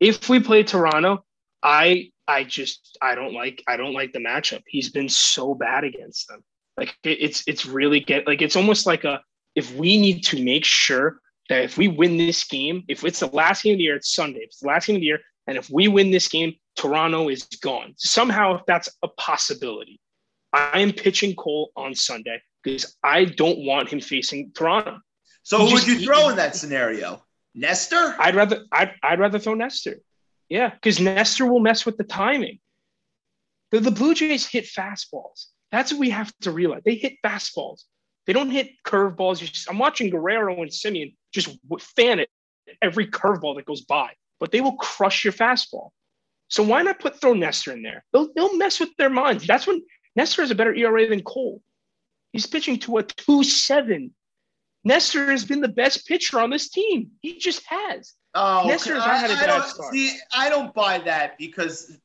If we play Toronto, I I just I don't like I don't like the matchup. He's been so bad against them. Like it, it's it's really get like it's almost like a if we need to make sure that if we win this game, if it's the last game of the year, it's Sunday. If it's the last game of the year, and if we win this game, Toronto is gone. Somehow, if that's a possibility, I am pitching Cole on Sunday because I don't want him facing Toronto. So He who would you throw in that scenario? Nestor? I'd rather I'd, I'd rather throw Nestor. Yeah, because Nestor will mess with the timing. The, the Blue Jays hit fastballs. That's what we have to realize. They hit fastballs. They don't hit curveballs. I'm watching Guerrero and Semien just fan it every curveball that goes by, but they will crush your fastball. So why not put throw Nestor in there? They'll, they'll mess with their minds. That's when Nestor has a better ERA than Cole. He's pitching to a 2 7. Nestor has been the best pitcher on this team. He just has. Oh, Nestor's I- not had a I bad don't- start. See, I don't buy that because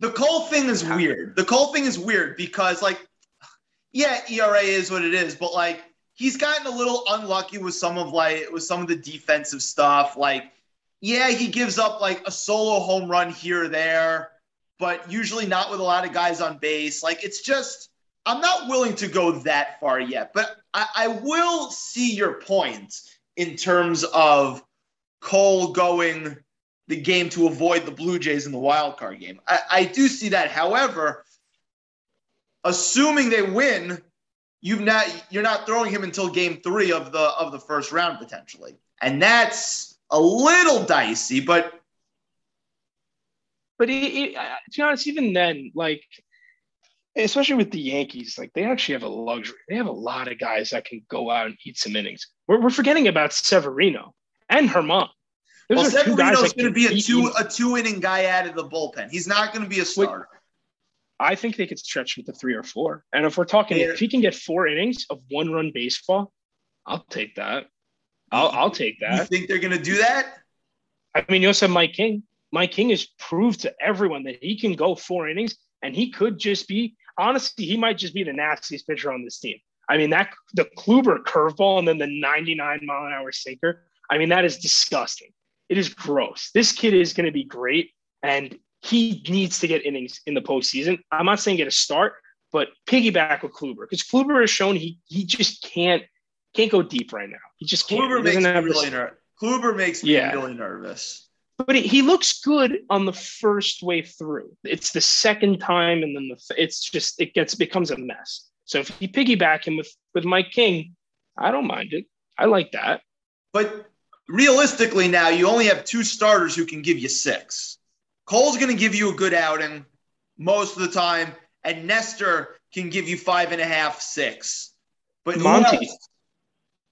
the Cole thing is weird. The Cole thing is weird because, like, yeah, ERA is what it is, but like he's gotten a little unlucky with some of like with some of the defensive stuff. Like yeah, he gives up like a solo home run here or there, but usually not with a lot of guys on base. Like it's just, I'm not willing to go that far yet, but I, I will see your point in terms of Cole going the game to avoid the Blue Jays in the wild card game. I, I do see that. However, assuming they win, you've not you're not throwing him until game three of the of the first round potentially. And that's a little dicey, but But it, it, to be honest, even then, like, especially with the Yankees, like they actually have a luxury. They have a lot of guys that can go out and eat some innings. We're, we're forgetting about Severino and Germán. Well, Those Severino's going to be a two a two inning guy out of the bullpen. He's not going to be a starter. I think they could stretch him to three or four. And if we're talking, Yeah. if he can get four innings of one run baseball, I'll take that. I'll, I'll take that. You think they're going to do that? I mean, you also have Mike King. Mike King has proved to everyone that he can go four innings and he could just be, honestly, he might just be the nastiest pitcher on this team. I mean, that the Kluber curveball and then the 99 mile an hour sinker. I mean, that is disgusting. It is gross. This kid is going to be great and he needs to get innings in the postseason. I'm not saying get a start, but piggyback with Kluber because Kluber has shown he he just can't can't go deep right now. He just can't. Kluber makes me doesn't have the- really nervous. Kluber makes me Yeah. really nervous. but he, he looks good on the first way through. It's the second time, and then the it's just it gets becomes a mess. So if you piggyback him with with Mike King, I don't mind it. I like that. But realistically, now you only have two starters who can give you six. Cole's going to give you a good outing most of the time, and Nestor can give you five and a half, six. But Monty.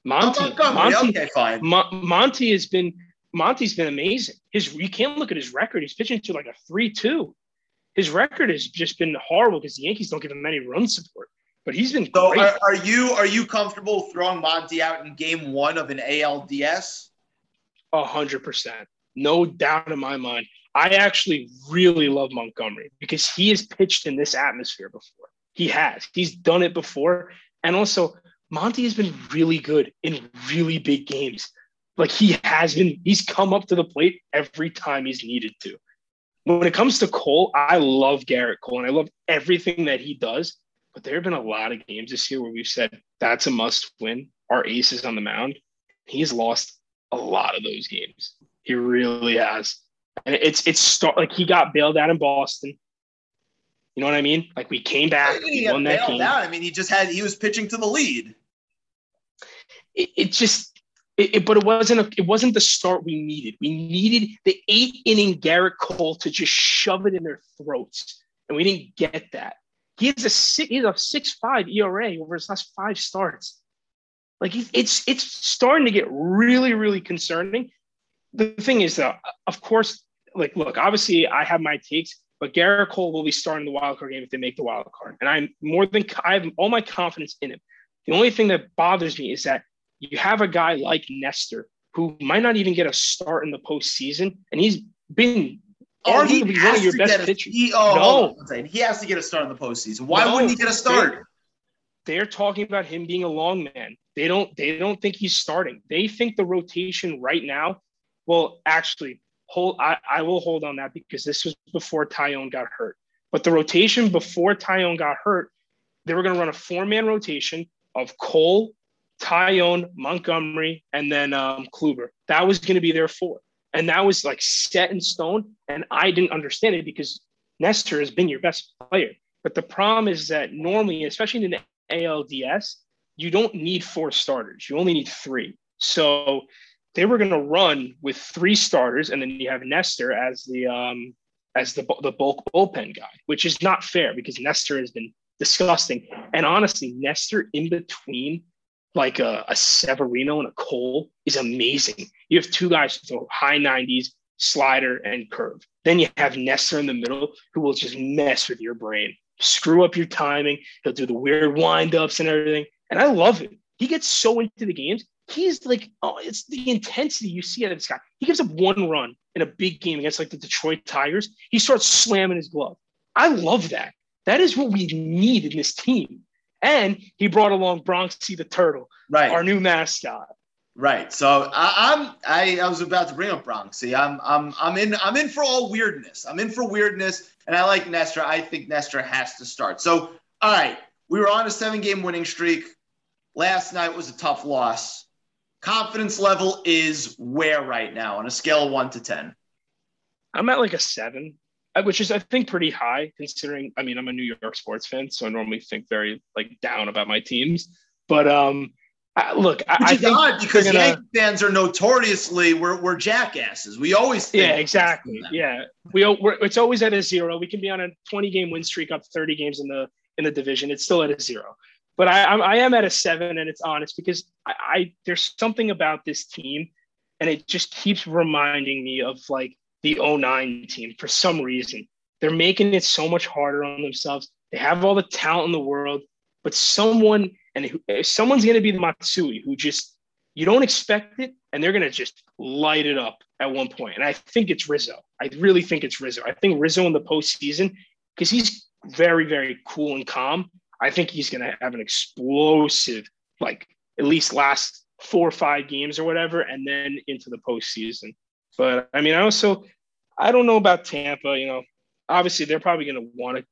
Monty, Oh, Monty, Okay, fine. Mon- Monty has been Monty's been amazing. His you can't look at his record. He's pitching to like a three-two. His record has just been horrible because the Yankees don't give him any run support. But he's been So are, are you are you comfortable throwing Monty out in game one of an ALDS? Hundred percent. No doubt in my mind. I actually really love Montgomery because he has pitched in this atmosphere before. He has. He's done it before. And also, Monty has been really good in really big games. Like he has been, he's come up to the plate every time he's needed to. When it comes to Cole, I love Gerrit Cole and I love everything that he does. But there have been a lot of games this year where we've said that's a must win. Our ace is on the mound. He's lost a lot of those games. He really has. And it's it's start like he got bailed out in Boston. You know what I mean? Like we came back, we won that bailed game. out. I mean, he just had he was pitching to the lead. It, it just it, it- but it wasn't a, it wasn't the start we needed. We needed the eight inning Gerrit Cole to just shove it in their throats, and we didn't get that. He has a six, he has a six five ERA over his last five starts. Like it's it's starting to get really really concerning. The thing is though, of course, like look, obviously I have my takes, but Gerrit Cole will be starting the wild card game if they make the wild card, and I'm more than I have all my confidence in him. The only thing that bothers me is that you have a guy like Nestor who might not even get a start in the postseason, and he's been Oh, he arguably one of your best a, pitchers. he, oh, No. hold on one second. He has to get a start in the postseason. Why No, wouldn't he get a start? They're talking about him being a long man. They don't. They don't think he's starting. They think the rotation right now. Well, actually, hold. I, I will hold on that because this was before Taillon got hurt. But the rotation before Taillon got hurt, they were going to run a four-man rotation of Cole, Taillon, Montgomery, and then um, Kluber. That was going to be their four, and that was like set in stone. And I didn't understand it because Nestor has been your best player. But the problem is that normally, especially in an ALDS, you don't need four starters. You only need three. So they were going to run with three starters, and then you have Nestor as the um, as the the bulk bullpen guy, which is not fair because Nestor has been disgusting. And honestly, Nestor in between like a, a Severino and a Cole is amazing. You have two guys who throw high 90s, slider, and curve. Then you have Nestor in the middle who will just mess with your brain, screw up your timing. He'll do the weird windups and everything. And I love it. He gets so into the games. He's like, oh, it's the intensity you see out of this guy. He gives up one run in a big game against like the Detroit Tigers. He starts slamming his glove. I love that. That is what we need in this team. And he brought along Bronxie the Turtle, Right. our new mascot. Right. So I, I'm I, I was about to bring up Bronx. See, I'm I'm I'm in I'm in for all weirdness. I'm in for weirdness, and I like Nestor. I think Nestor has to start. So all right, we were on a seven game winning streak. Last night was a tough loss. Confidence level is where right now on a scale of one to ten. I'm at like a seven, uh, which is I think pretty high considering. I mean, I'm a New York sports fan, so I normally think very like down about my teams. But um, I, look, I, Which I is think odd because gonna- Yankee fans are notoriously we're, we're jackasses. We always think Yeah, exactly. Yeah, we we're, it's always at a zero. We can be on a 20 game win streak up 30 games in the in the division. It's still at a zero. But I I'm, I am at a seven, and it's honest because I, I there's something about this team, and it just keeps reminding me of like the 09 team for some reason. They're making it so much harder on themselves. They have all the talent in the world, but someone and who- eh, someone's going to be the Matsui who just you don't expect it, and they're going to just light it up at one point. And I think it's Rizzo. I really think it's Rizzo. I think Rizzo in the postseason, because he's very, very cool and calm. I think he's going to have an explosive, like at least last four or five games or whatever, and then into the postseason. But I mean, I also, I don't know about Tampa. You know, obviously they're probably going to want to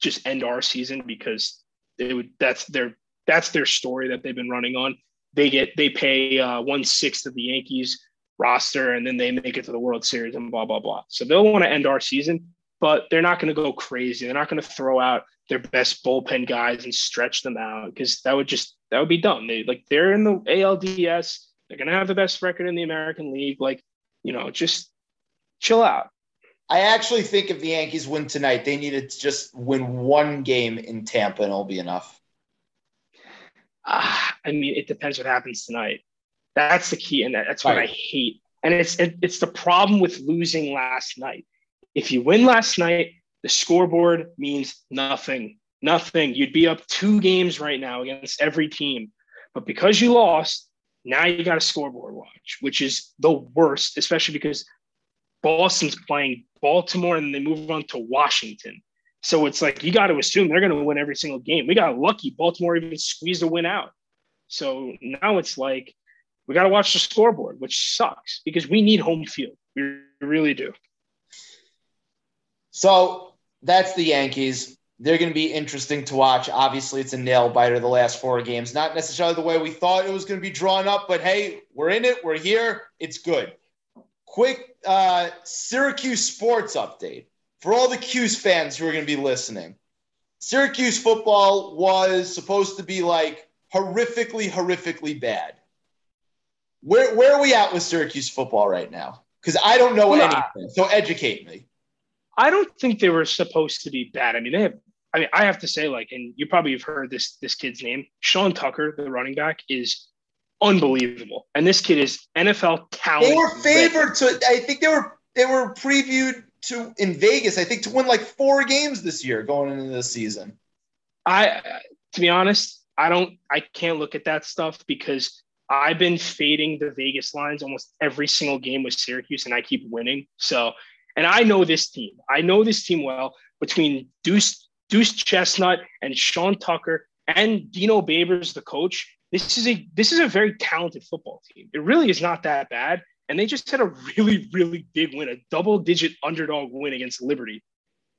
just end our season because they would. That's their that's their story that they've been running on. They get they pay uh, one sixth of the Yankees roster, and then they make it to the World Series and blah blah blah. So they'll want to end our season, but they're not going to go crazy. They're not going to throw out their best bullpen guys and stretch them out because that would just that would be dumb. They like they're in the ALDS. They're going to have the best record in the American League. Like you know, just chill out. I actually think if the Yankees win tonight, they need to just win one game in Tampa and it'll be enough. Ah, I mean, it depends what happens tonight. That's the key, and that, that's what Right. I hate. And it's it, it's the problem with losing last night. If you win last night, the scoreboard means nothing. Nothing. You'd be up two games right now against every team, but because you lost, now you got a scoreboard watch, which is the worst, especially because Boston's playing Baltimore and they move on to Washington. So it's like you got to assume they're going to win every single game. We got lucky. Baltimore even squeezed a win out. So now it's like we got to watch the scoreboard, which sucks because we need home field. We really do. So that's the Yankees. They're going to be interesting to watch. Obviously, it's a nail biter the last four games. Not necessarily the way we thought it was going to be drawn up, but hey, we're in it. We're here. It's good. Quick uh, Syracuse sports update for all the Cuse fans who are going to be listening. Syracuse football was supposed to be like horrifically, horrifically bad. Where, where are we at with Syracuse football right now? Because I don't know Well, anything. So educate me. I don't think they were supposed to be bad. I mean, they have. I mean, I have to say, like, and you probably have heard this this kid's name, Sean Tucker, the running back, is unbelievable. And this kid is NFL talent. They were favored to. I think they were they were previewed to in Vegas. I think to win like four games this year going into the season. I, to be honest, I don't, I can't look at that stuff because I've been fading the Vegas lines almost every single game with Syracuse, and I keep winning. So, and I know this team. I know this team well between Deuce, Duce Chestnut and Sean Tucker and Dino Babers, the coach. This is a this is a very talented football team. It really is not that bad. And they just had a really, really big win, a double digit underdog win against Liberty.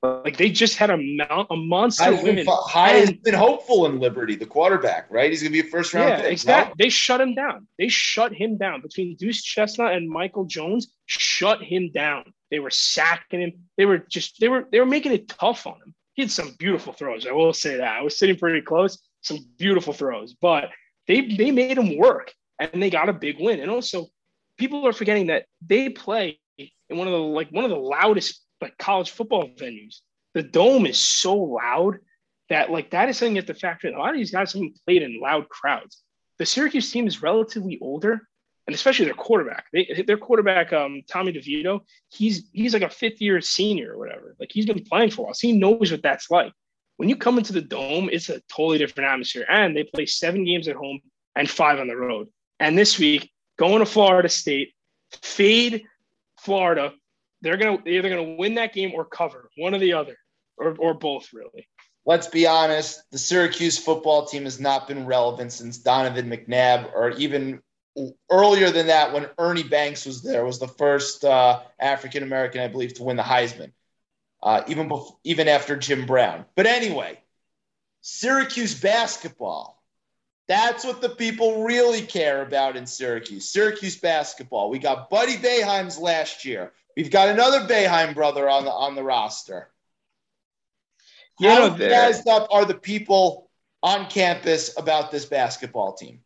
Like they just had a mount, a monster I've win. High has And- been hopeful in Liberty, the quarterback, right? He's gonna be a first round Yeah, pick. exactly. They shut him down. They shut him down between Duce Chestnut and Mikel Jones. Shut him down. They were sacking him. They were just they were they were making it tough on him. He had some beautiful throws. I will say that. I was sitting pretty close. Some beautiful throws, but they they made him work, and they got a big win. And also, people are forgetting that they play in one of the like one of the loudest like college football venues. The dome is so loud that like that is something you have to factor in. A lot of these guys haven't played in loud crowds. The Syracuse team is relatively older, and especially their quarterback. They, their quarterback, um, Tommy DeVito, he's he's like a fifth year senior or whatever. Like he's been playing for a while, so he knows what that's like. When you come into the dome, it's a totally different atmosphere. And they play seven games at home and five on the road. And this week, going to Florida State, fade Florida. They're gonna they're either gonna win that game or cover one or the other, or or both really. Let's be honest, the Syracuse football team has not been relevant since Donovan McNabb or even earlier than that, when Ernie Banks was there, was the first uh, African American, I believe, to win the Heisman, uh, even before, even after Jim Brown. But anyway, Syracuse basketball. That's what the people really care about in Syracuse. Syracuse basketball. We got Buddy Boeheim's last year. We've got another Boeheim brother on the on the roster. Yeah, How jazzed up are the people on campus about this basketball team?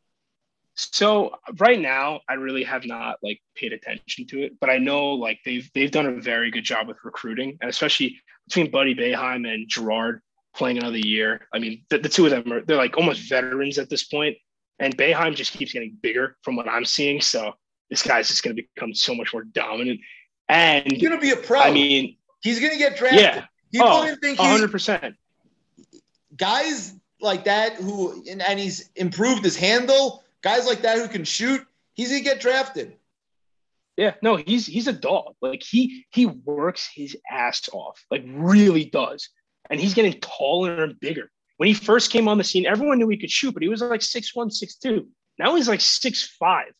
So right now, I really have not like paid attention to it, but I know like they've they've done a very good job with recruiting, and especially between Buddy Boeheim and Girard playing another year. I mean, the, the two of them are they're like almost veterans at this point, and Boeheim just keeps getting bigger from what I'm seeing. So this guy's just going to become so much more dominant. And He's gonna be a pro. I mean, he's gonna get drafted. yeah, People oh, didn't think 100. percent guys like that who and, and he's improved his handle. Guys like that who can shoot. He's gonna get drafted. Yeah, no, he's he's a dog. Like he he works his ass off, like really does. And he's getting taller and bigger. When he first came on the scene, everyone knew he could shoot, but he was like six one, six two. Now he's like six five.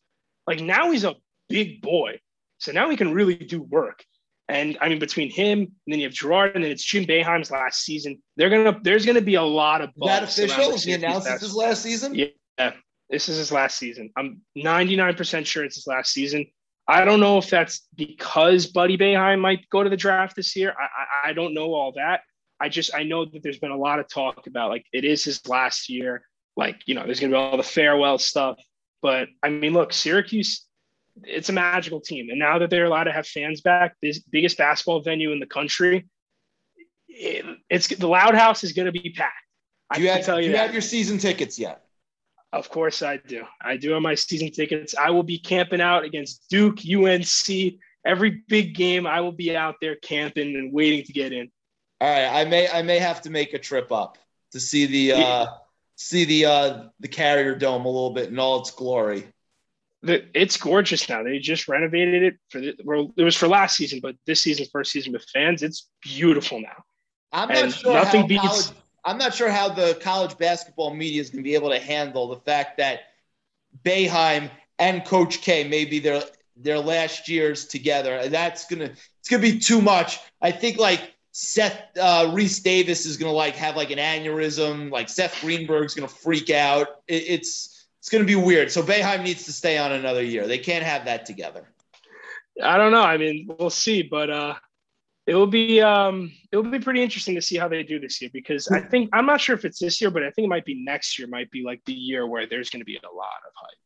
Like now he's a big boy. So now he can really do work. And I mean, between him and then you have Girard, and then it's Jim Boeheim's last season. They're gonna there's gonna be a lot of that official? He announced this his last season. Yeah. This is his last season. I'm 99% sure it's his last season. I don't know if that's because Buddy Boeheim might go to the draft this year. I, I, I don't know all that. I just I know that there's been a lot of talk about like it is his last year. Like you know, there's gonna be all the farewell stuff. But I mean, look, Syracuse, it's a magical team, and now that they're allowed to have fans back, this biggest basketball venue in the country, it, it's the Loud House is gonna be packed. I you can have, tell do you you have your season tickets yet? Of course I do. I do have my season tickets. I will be camping out against Duke, UNC, every big game. I will be out there camping and waiting to get in. All right, I may I may have to make a trip up to see the uh, see the uh, the Carrier Dome a little bit in all its glory. The, it's gorgeous now. They just renovated it for the, well, it was for last season, but this season, first season with fans, it's beautiful now. I'm And not sure nothing how beats- college, I'm not sure how the college basketball media is going to be able to handle the fact that Boeheim and Coach K may be their their last years together, and that's gonna it's gonna be too much. I think like Seth uh, Rece Davis is gonna like have like an aneurysm. Like Seth Greenberg's gonna freak out. It, it's it's gonna be weird. So Boeheim needs to stay on another year. They can't have that together. I don't know. I mean, we'll see, but uh, it will be um, it will be pretty interesting to see how they do this year because I think I'm not sure if it's this year, but I think it might be next year. Might be like the year where there's going to be a lot of hype.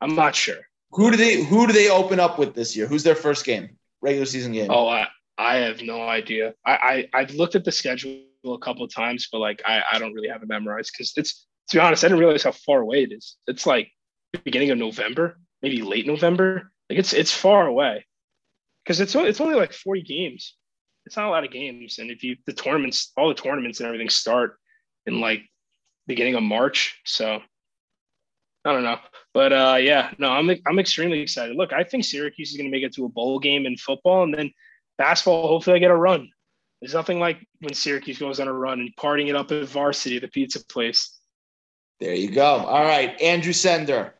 I'm not sure. Who do they who do they open up with this year? Who's their first game? Regular season game. Oh, I, I have no idea. I, I I've looked at the schedule a couple times, but like I, I don't really have it memorized because it's to be honest, I didn't realize how far away it is. It's like beginning of November, maybe late November. Like it's it's far away because it's it's only like 40 games. It's not a lot of games, and if you the tournaments, all the tournaments and everything start in like beginning of March, so. I don't know, but uh, yeah, no, I'm I'm extremely excited. Look, I think Syracuse is going to make it to a bowl game in football, and then basketball. Hopefully, I get a run. There's nothing like when Syracuse goes on a run and partying it up at Varsity, the pizza place. There you go. All right, Andrew Sender.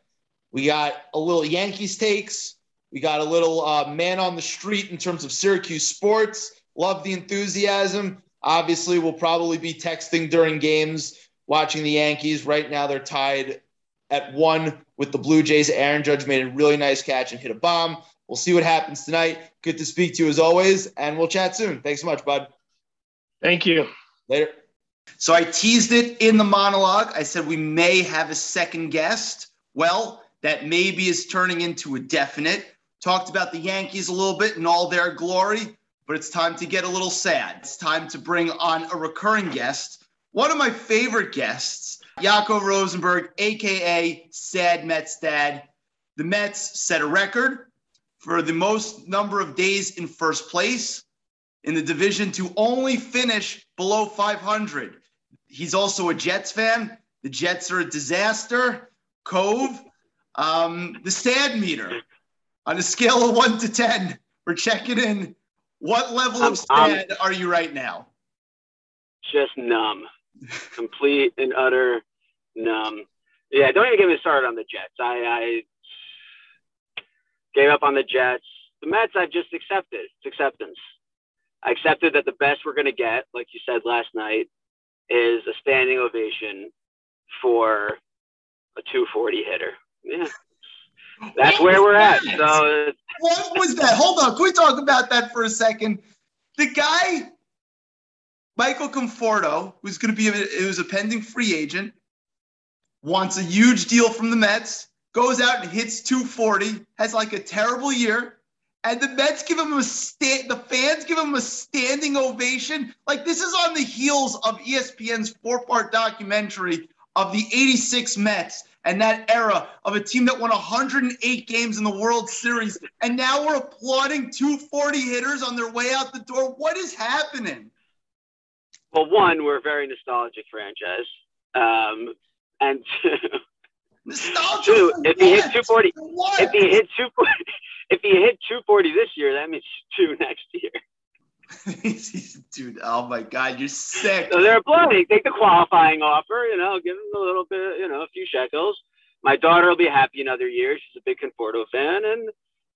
We got a little Yankees takes. We got a little uh, man on the street in terms of Syracuse sports. Love the enthusiasm. Obviously, we'll probably be texting during games, watching the Yankees. Right now, they're tied at one with the Blue Jays. Aaron Judge made a really nice catch and hit a bomb. We'll see what happens tonight. Good to speak to you as always, and we'll chat soon. Thanks so much, bud. Thank you. Later. So I teased it in the monologue. I said we may have a second guest. Well, that maybe is turning into a definite. Talked about the Yankees a little bit and all their glory, but it's time to get a little sad. It's time to bring on a recurring guest, one of my favorite guests, Jakob Rosenberg, aka Sad Mets Dad. The Mets set a record for the most number of days in first place in the division to only finish below 500. He's also a Jets fan. The Jets are a disaster. Cove, um, the sad meter on a scale of one to 10, we're checking in. What level of sad are you right now? just numb, complete and utter numb. Yeah, don't even get me started on the Jets. I, I Gave up on the Jets. The Mets, I've just accepted. It's acceptance. I accepted that the best we're going to get, like you said last night, is a standing ovation for a 240 hitter. Yeah. That's where we're at. So What was that? Hold on. Can we talk about that for a second? The guy, Michael Conforto, who's going to be a, who's a pending free agent, wants a huge deal from the Mets, goes out and hits 240, has like a terrible year, and the Mets give him a stand. The fans give him a standing ovation. Like this is on the heels of ESPN's four-part documentary of the '86 Mets and that era of a team that won 108 games in the World Series, and now we're applauding 240 hitters on their way out the door. What is happening? well, one, we're a very nostalgic franchise. Um, and two, Nostalgia. Dude, if he hit 240 if he hit 240, if he hit 240 this year, that means two next year. Dude, oh my God, you're sick. So they're applauding. Take the qualifying offer, you know, give him a little bit, you know, a few shekels. My daughter will be happy another year. She's a big Conforto fan, and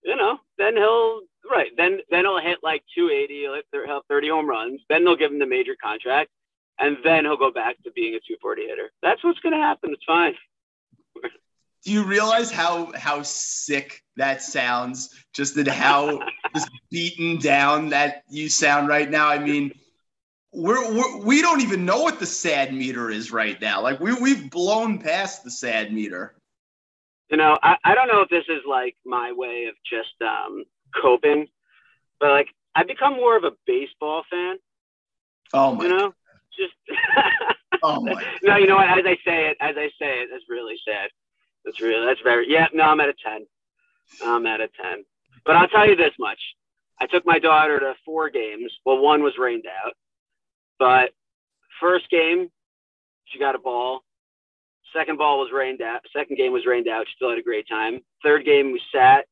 you know, then he'll right. Then then he'll hit like 280. He'll hit thir- he'll have 30 home runs. Then they'll give him the major contract, and then he'll go back to being a 240 hitter. That's what's going to happen. It's fine. Do you realize how how sick that sounds? Just that how just beaten down that you sound right now. I mean, we're, we're we don't even know what the sad meter is right now. Like we we've blown past the sad meter. you know, I, I don't know if this is like my way of just um, coping, but like I've become more of a baseball fan. Oh my! You know, just Oh my! no, you know what? As I say it, as I say it, that's really sad. That's really that's very yeah. No, I'm at a ten. I'm at a ten. But I'll tell you this much: I took my daughter to four games. Well, one was rained out, but first game she got a ball. Second ball was rained out. Second game was rained out. She still had a great time. Third game we sat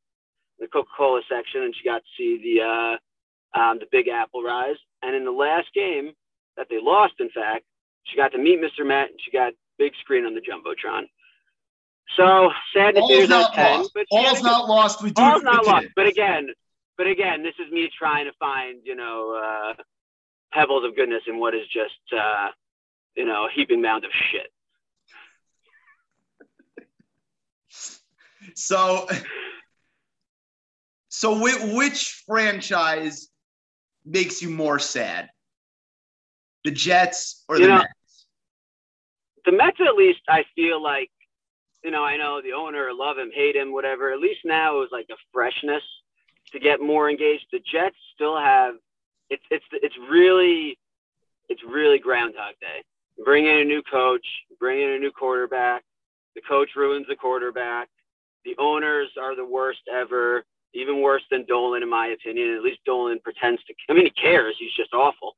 in the Coca-Cola section and she got to see the uh, um, the Big Apple rise. And in the last game that they lost, in fact, she got to meet Mr. Met and she got big screen on the jumbotron. So sad to see All's not ten, lost. but All's good- not lost. We do all's not lost. But again, but again, this is me trying to find you know uh, pebbles of goodness in what is just uh, you know a heaping mound of shit. So, so which franchise makes you more sad? The Jets or the know, Mets? the Mets at least I feel like, you know, I know the owner, love him, hate him, whatever. At least now it was like a freshness to get more engaged. The Jets still have it's it's it's really it's really Groundhog Day. Bring in a new coach, bring in a new quarterback. The coach ruins the quarterback. The owners are the worst ever, even worse than Dolan, in my opinion. At least Dolan pretends to. I mean, he cares. He's just awful.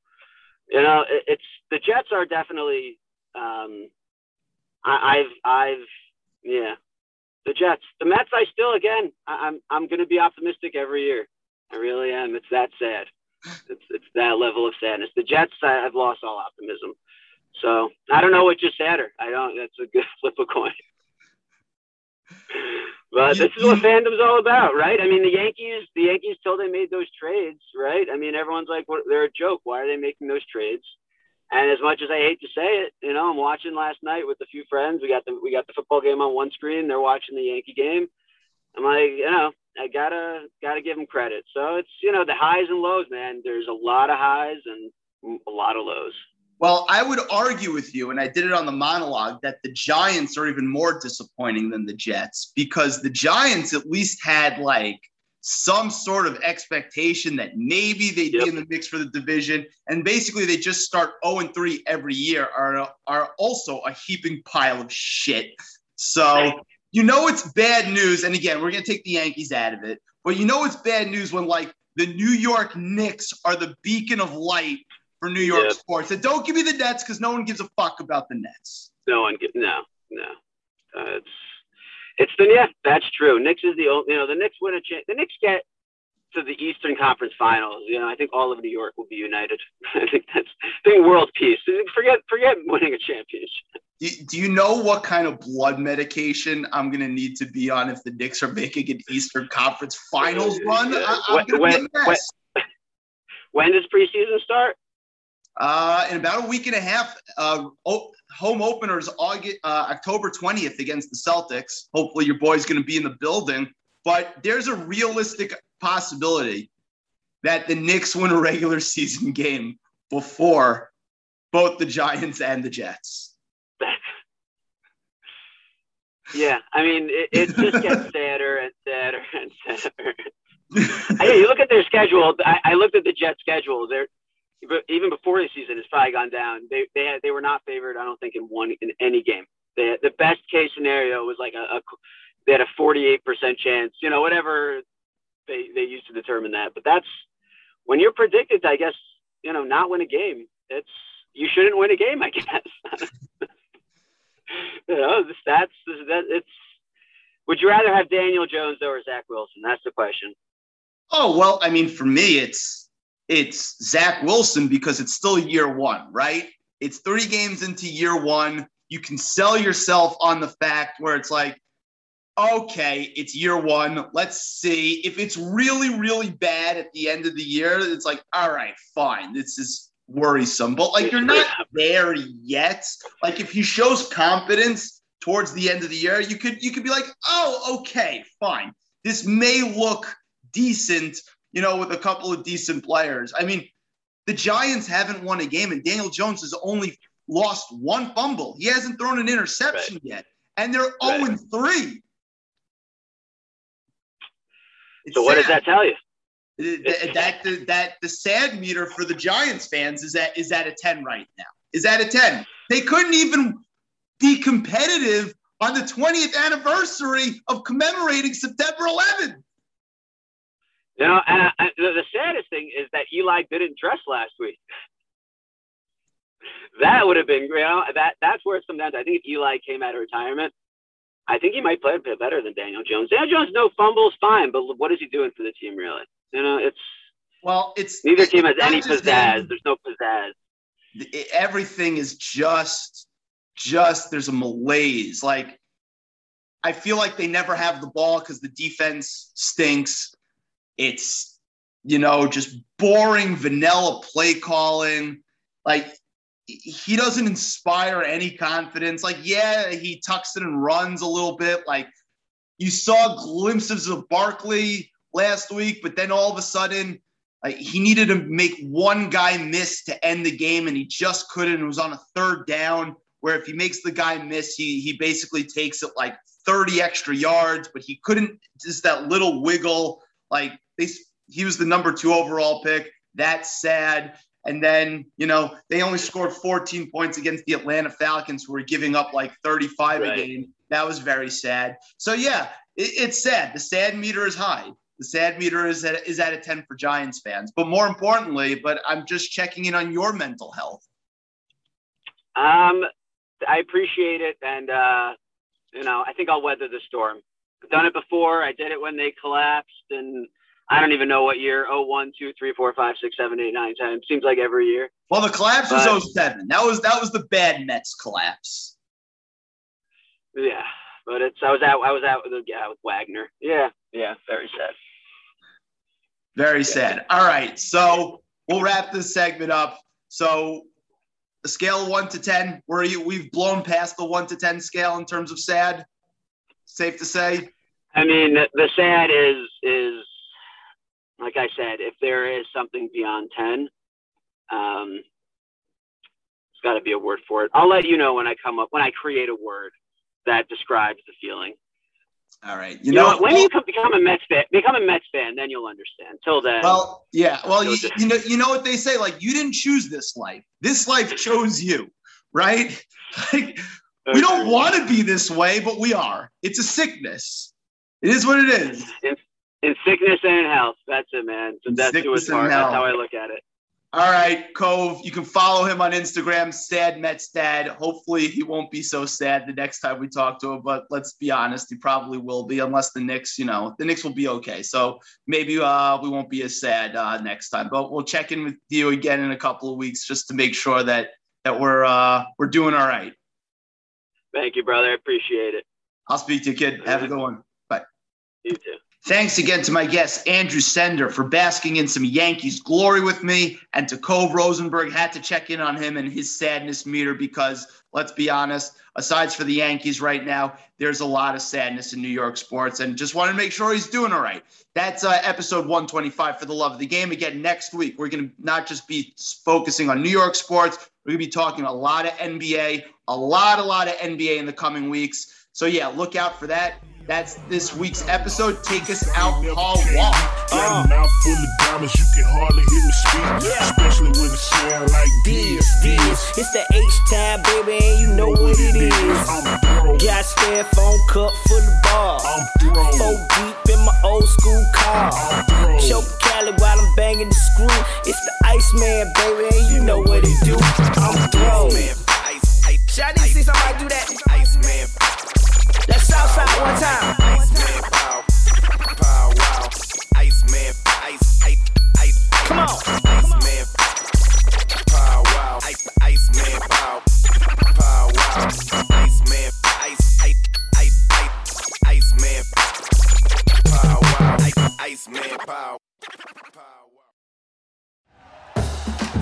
You know, it, it's the Jets are definitely um, I, I've, I've, yeah, the Jets, the Mets. I still, again, I, I'm, I'm going to be optimistic every year. I really am. It's that sad. It's, it's that level of sadness. The Jets, I, I've lost all optimism. So I don't know which is sadder. I don't. That's a good flip of coin. But this is what fandom's all about, right? I mean, the Yankees, the Yankees, till they made those trades, right? I mean, everyone's like, what, they're a joke. Why are they making those trades? And as much as I hate to say it, you know, I'm watching last night with a few friends. We got the we got the football game on one screen. They're watching the Yankee game. I'm like, you know, I gotta gotta give them credit. So it's you know the highs and lows, man. There's a lot of highs and a lot of lows. Well, I would argue with you, and I did it on the monologue, that the Giants are even more disappointing than the Jets because the Giants at least had like some sort of expectation that maybe they'd Yep. be in the mix for the division. And basically, they just start 0 and 3 every year, are, are also a heaping pile of shit. So, you know, it's bad news. And again, we're going to take the Yankees out of it, but you know, it's bad news when like the New York Knicks are the beacon of light for New York Yep. sports. And don't give me the Nets because no one gives a fuck about the Nets. No one get no no. Uh, it's it's the yeah, that's true. Knicks is the only you know the Knicks win a cha- the Knicks get to the Eastern Conference Finals. You know I think all of New York will be united. I think that's I think world peace. Forget forget winning a championship. Do, do you know what kind of blood medication I'm going to need to be on if the Knicks are making an Eastern Conference Finals run? I, I'm going When- be a when- When does preseason start? Uh, in about a week and a half, uh, home openers August, uh, October 20th against the Celtics. Hopefully, your boy's going to be in the building. But there's a realistic possibility that the Knicks win a regular season game before both the Giants and the Jets. Yeah, I mean, it, it just gets sadder and sadder and sadder. You look at their schedule. I, I looked at the Jets' schedule. They're but even before the season has probably gone down. They they had, they were not favored. I don't think in one in any game. They the best case scenario was like a, a they had a 48 percent chance. You know, whatever they they used to determine that. But that's when you're predicted. I guess you know not win a game. It's you shouldn't win a game. I guess. you know, the stats. That it's. Would you rather have Daniel Jones or Zach Wilson? That's the question. Oh well, I mean, for me, it's it's Zach Wilson because it's still year one, right? It's three games into year one. You can sell yourself on the fact where it's like, okay, it's year one. Let's see. If it's really, really bad at the end of the year, it's like, all right, fine. This is worrisome. But like you're not there yet. Like if he shows confidence towards the end of the year, you could you could be like, oh, okay, fine. This may look decent, you know, with a couple of decent players. I mean, the Giants haven't won a game, and Daniel Jones has only lost one fumble. He hasn't thrown an interception yet, and they're Right. 0 3. So what does that tell you? Uh, that, that, that, that the sad meter for the Giants fans is at is at a 10 right now. Is at a 10. They couldn't even be competitive on the 20th anniversary of commemorating September 11th. You know, and I, the, the saddest thing is that Eli didn't dress last week. That would have been, you know, that that's where it's come down to. I think if Eli came out of retirement, I think he might play a bit better than Daniel Jones. Daniel Jones, no fumbles, fine, but what is he doing for the team, really? You know, it's Well, it's neither team has any pizzazz. him. There's no pizzazz. everything is just just there's a malaise like i feel like they never have the ball because the defense stinks it's you know just boring vanilla play calling like he doesn't inspire any confidence like yeah he tucks it and runs a little bit like you saw glimpses of barkley last week but then all of a sudden like he needed to make one guy miss to end the game, and he just couldn't. It was on a third down where if he makes the guy miss, he he basically takes it like 30 extra yards, but he couldn't just that little wiggle. Like they, he was the number two overall pick. That's sad. And then, you know, they only scored 14 points against the Atlanta Falcons, who were giving up like 35 Right. a game. That was very sad. So yeah, it, it's sad. The sad meter is high. The sad meter is at is at a 10 for Giants fans. But more importantly, but I'm just checking in on your mental health. Um, I appreciate it, and uh, you know, I think I'll weather the storm. I've done it before. I did it when they collapsed, and I don't even know what year. Oh, one, two, three, four, five, six, seven, eight, nine, ten. Seems like every year. Well, the collapse But- was 07. That was that was the bad Mets collapse. Yeah, but it's. I was out. I was out with yeah with Wagner. Yeah, yeah, very sad. Very sad. All right, so we'll wrap this segment up. So, a scale of one to ten, where you we've blown past the one to ten scale in terms of sad. Safe to say. I mean, the, sad is is like I said, if there is something beyond ten, um, it's got to be a word for it. I'll let you know when I come up when I create a word that describes the feeling. All right. You, You, know, know, when you come, become a Mets fan, become a Mets fan, then you'll understand. Till then, Well, yeah. Well, you, just- you know, you know what they say. Like, you didn't choose this life. This life chose you, right? Like, we don't want to be this way, but we are. It's a sickness. It is what it is. in sickness and in health. That's it, man. So that's sickness and heart. That's health. how I look at it. All right, Cove. You can follow him on Instagram, Sad Mets Dad. Hopefully, he won't be so sad the next time we talk to him. But let's be honest, he probably will be, unless the Knicks, you know, the Knicks will be okay. So maybe uh, we won't be as sad uh, next time. But we'll check in with you again in a couple of weeks just to make sure that that we're uh, we're doing all right. Thank you, brother. I appreciate it. I'll speak to you, kid. Have a good one. Bye. You too. Thanks again to my guest, Andrew Sender, for basking in some Yankees glory with me, and to Cove Rosenberg. Had to check in on him and his sadness meter because, let's be honest, aside for the Yankees right now, there's a lot of sadness in New York sports, and just wanted to make sure he's doing all right. That's uh, episode 125 for the love of the game. Again, next week, we're going to not just be focusing on New York sports, we're going to be talking a lot of NBA, a lot, a lot of NBA in the coming weeks. So, yeah, look out for that. That's this week's episode. Take us out, Paul Wall. Got a mouth full of diamonds, you can hardly hear me speak. Especially when it sound like this, this. It's the H time, baby, and you know what it is. I'm throw, Got styrofoam cup full of bars. I'm throw, Four deep in my old school car. I'm throw. Choke Cali while I'm banging the screw. It's the Iceman, baby, and you know what it do. I'm throw. Shawty, see somebody do that? Let's Southside one time. Iceman, pow, Ice map ice ape ice Come on Ice map pow, wow. Iceman, ice, ice, ice. Come on.